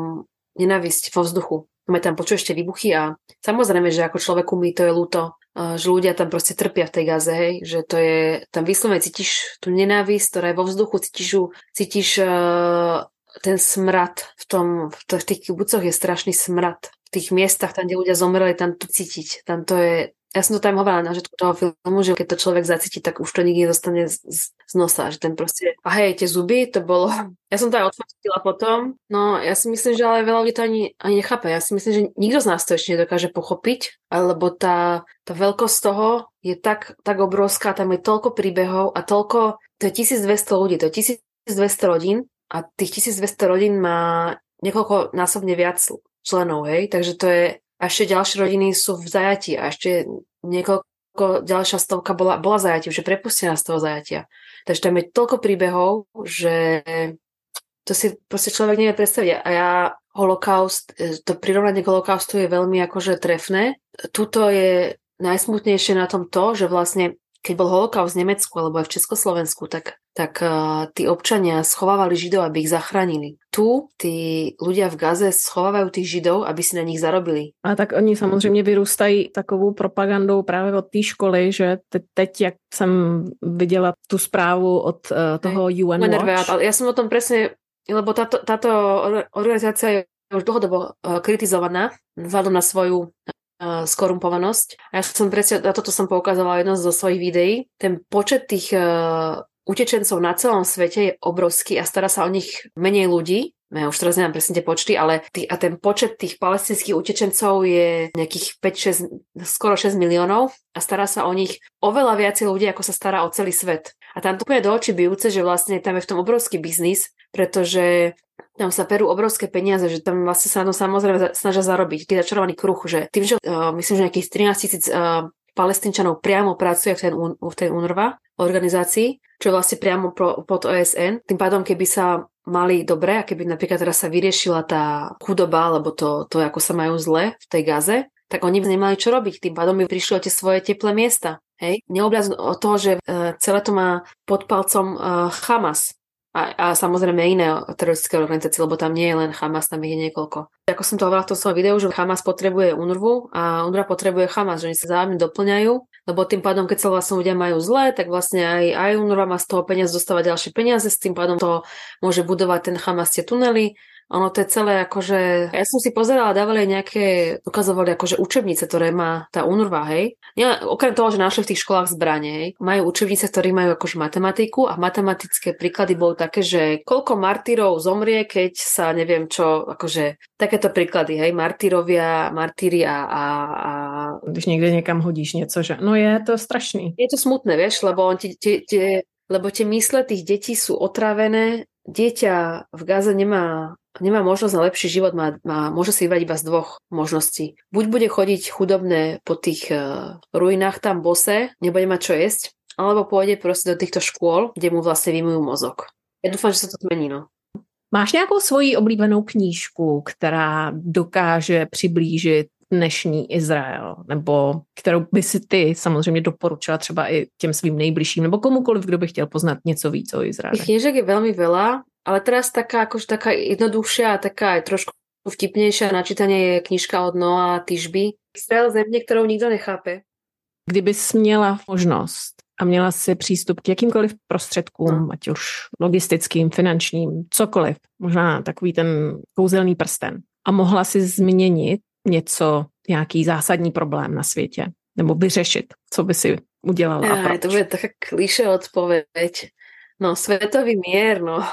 nenávisť vo vzduchu. Máme tam počuješ tie výbuchy a samozrejme, že ako človeku mi to je ľúto, že ľudia tam proste trpia v tej gaze, hej, že to je, tam vyslovene cítiš tú nenávisť, ktorá je vo vzduchu, cítiš, cítiš uh, ten smrad v tom, v tých kibucoch je strašný smrad. V tých miestach, tam, kde ľudia zomreli, tam to cítiť. Tam to je, ja som to tam hovorila na začiatku toho filmu, že keď to človek zacíti, tak už to nikdy nedostane z, z, z nosa, že ten proste, a hej, tie zuby, to bolo, ja som to aj odfotila potom, no ja si myslím, že ale veľa ľudí to ani, ani nechápe, ja si myslím, že nikto z nás to ešte nedokáže pochopiť, alebo tá, tá veľkosť toho je tak, tak obrovská, tam je toľko príbehov a toľko, to je 1200 ľudí, to je 1200 rodín a tých 1200 rodín má niekoľko násobne viac členov, hej, takže to je a ešte ďalšie rodiny sú v zajati a ešte niekoľko, ďalšia stovka bola, bola zajati, že prepustená z toho zajatia. Takže tam je toľko príbehov, že to si proste človek nevie predstaviť. A ja holokaust, e, to prirovnanie k holokaustu je veľmi akože trefné. Tuto je najsmutnejšie na tom to, že vlastne keď bol holokaust v Nemecku alebo aj v Československu, tak, tak uh, tí občania schovávali Židov, aby ich zachránili. Tu tí ľudia v Gaze schovávajú tých Židov, aby si na nich zarobili. A tak oni samozřejmě vyrůstají takovou propagandou právě od té školy, že te, teď, jak jsem viděla tu zprávu od uh, toho UN Watch. Ale ja som o tom presne, lebo táto, táto organizácia je už dlhodobo uh, kritizovaná vzhľadom na svoju skorumpovanosť. A ja som presne, na toto som poukazovala jedno zo svojich videí. Ten počet tých utečencov na celom svete je obrovský a stará sa o nich menej ľudí. Ja už teraz nemám presne tie počty, ale tý, a ten počet tých palestinských utečencov je nejakých 5-6, skoro 6 miliónov a stará sa o nich oveľa viacej ľudí, ako sa stará o celý svet. A tam to je do očí bijúce, že vlastne tam je v tom obrovský biznis, pretože tam sa perú obrovské peniaze, že tam vlastne sa na to samozrejme snažia zarobiť. Taký začarovaný kruh, že tým, že uh, myslím, že nejakých 13 tisíc uh, palestínčanov priamo pracuje v tej, v tej UNRWA organizácii, čo je vlastne priamo pod OSN. Tým pádom, keby sa mali dobre a keby napríklad teraz sa vyriešila tá chudoba, alebo to, to ako sa majú zle v tej gaze, tak oni nemali čo robiť. Tým pádom by prišli o tie svoje teplé miesta. Hej? Neobľaz od toho, že uh, celé to má pod palcom uh, Hamas a, a samozrejme iné teroristické organizácie, lebo tam nie je len Hamas, tam ich je niekoľko. Ako som to hovorila v tom svojom videu, že Hamas potrebuje UNRWU a UNRWA potrebuje Hamas, že oni sa zájemne doplňajú, lebo tým pádom, keď sa vlastne ľudia majú zle, tak vlastne aj, aj UNRWA má z toho peniaz dostávať ďalšie peniaze, s tým pádom to môže budovať ten Hamas tie tunely ono to je celé akože... Ja som si pozerala, dávali nejaké, ukazovali akože učebnice, ktoré má tá UNRWA, hej. Ja, okrem toho, že našli v tých školách zbranie, hej, majú učebnice, ktorí majú akože matematiku a matematické príklady boli také, že koľko martyrov zomrie, keď sa neviem čo, akože takéto príklady, hej, martyrovia, martyri a, a, a... Když niekde niekam hodíš niečo, že no je to strašný. Je to smutné, vieš, lebo on ti, ti, ti, lebo tie mysle tých detí sú otravené, dieťa v Gaze nemá nemá možnosť na lepší život, má, má, môže si vybrať iba z dvoch možností. Buď bude chodiť chudobné po tých uh, ruinách tam bose, nebude mať čo jesť, alebo pôjde proste do týchto škôl, kde mu vlastne vymujú mozog. Ja dúfam, že sa to zmení, no. Máš nějakou svoji oblíbenou knížku, která dokáže přiblížit dnešní Izrael, nebo kterou by si ty samozřejmě doporučila třeba i těm svým nejbližším, nebo komukoliv, kdo by chtěl poznat něco víc o Izraeli? Knížek je veľmi veľa, ale teraz taká, akože taká jednoduchšia a taká aj trošku vtipnejšia na čítanie je knižka od Noa Tyžby. Izrael země, kterou nikdo nechápe. Kdybys měla možnost a měla si přístup k jakýmkoliv prostředkům, no. ať už logistickým, finančním, cokoliv, možná takový ten kouzelný prsten, a mohla si změnit něco, nějaký zásadní problém na světě, nebo vyřešit, co by si udělala a proč? To bude taká kliše odpoveď. No, svetový mier, no.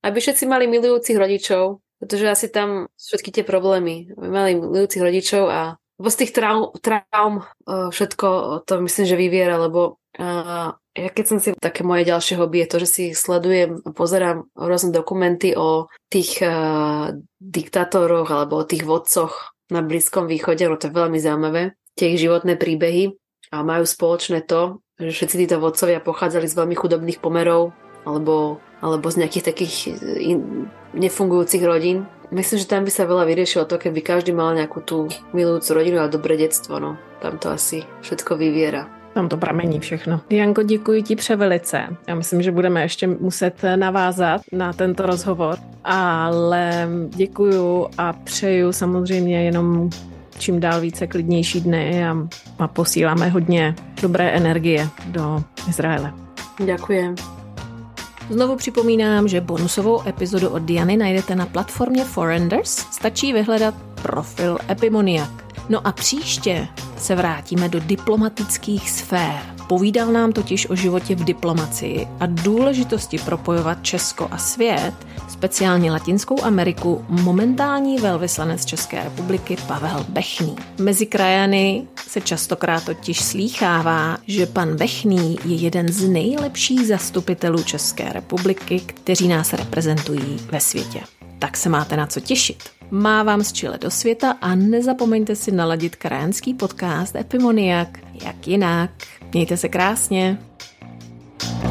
Aby všetci mali milujúcich rodičov, pretože asi tam všetky tie problémy. Aby mali milujúcich rodičov a lebo z tých traum, traum všetko to myslím, že vyviera, lebo uh, ja keď som si také moje ďalšie hobby je to, že si sledujem a pozerám rôzne dokumenty o tých uh, diktátoroch alebo o tých vodcoch na Blízkom východe, no to je veľmi zaujímavé, tie ich životné príbehy a majú spoločné to, že všetci títo vodcovia pochádzali z veľmi chudobných pomerov alebo alebo z nejakých takých eh, in, nefungujúcich rodín. Myslím, že tam by sa veľa vyriešilo to, keby každý mal nejakú tú milujúcu rodinu a dobré detstvo. No. Tam to asi všetko vyviera. Tam to pramení všechno. Janko, děkuji ti převelice. Já myslím, že budeme ještě muset navázat na tento rozhovor, ale děkuju a přeju samozřejmě jenom čím dál více klidnější dny a, a posíláme hodně dobré energie do Izraele. Ďakujem. Znovu připomínám, že bonusovou epizodu od Diany najdete na platformě Forenders. Stačí vyhledat profil Epimoniak. No a příště se vrátíme do diplomatických sfér. Povídal nám totiž o životě v diplomacii a důležitosti propojovat Česko a svět, speciálně Latinskou Ameriku, momentální velvyslanec České republiky Pavel Bechný. Mezi krajany se častokrát totiž slýchává, že pan Bechný je jeden z nejlepších zastupitelů České republiky, kteří nás reprezentují ve světě. Tak se máte na co těšit. Mávám z čile do světa a nezapomeňte si naladit krajanský podcast Epimoniak. Jak jinak. Mějte se krásně. thank you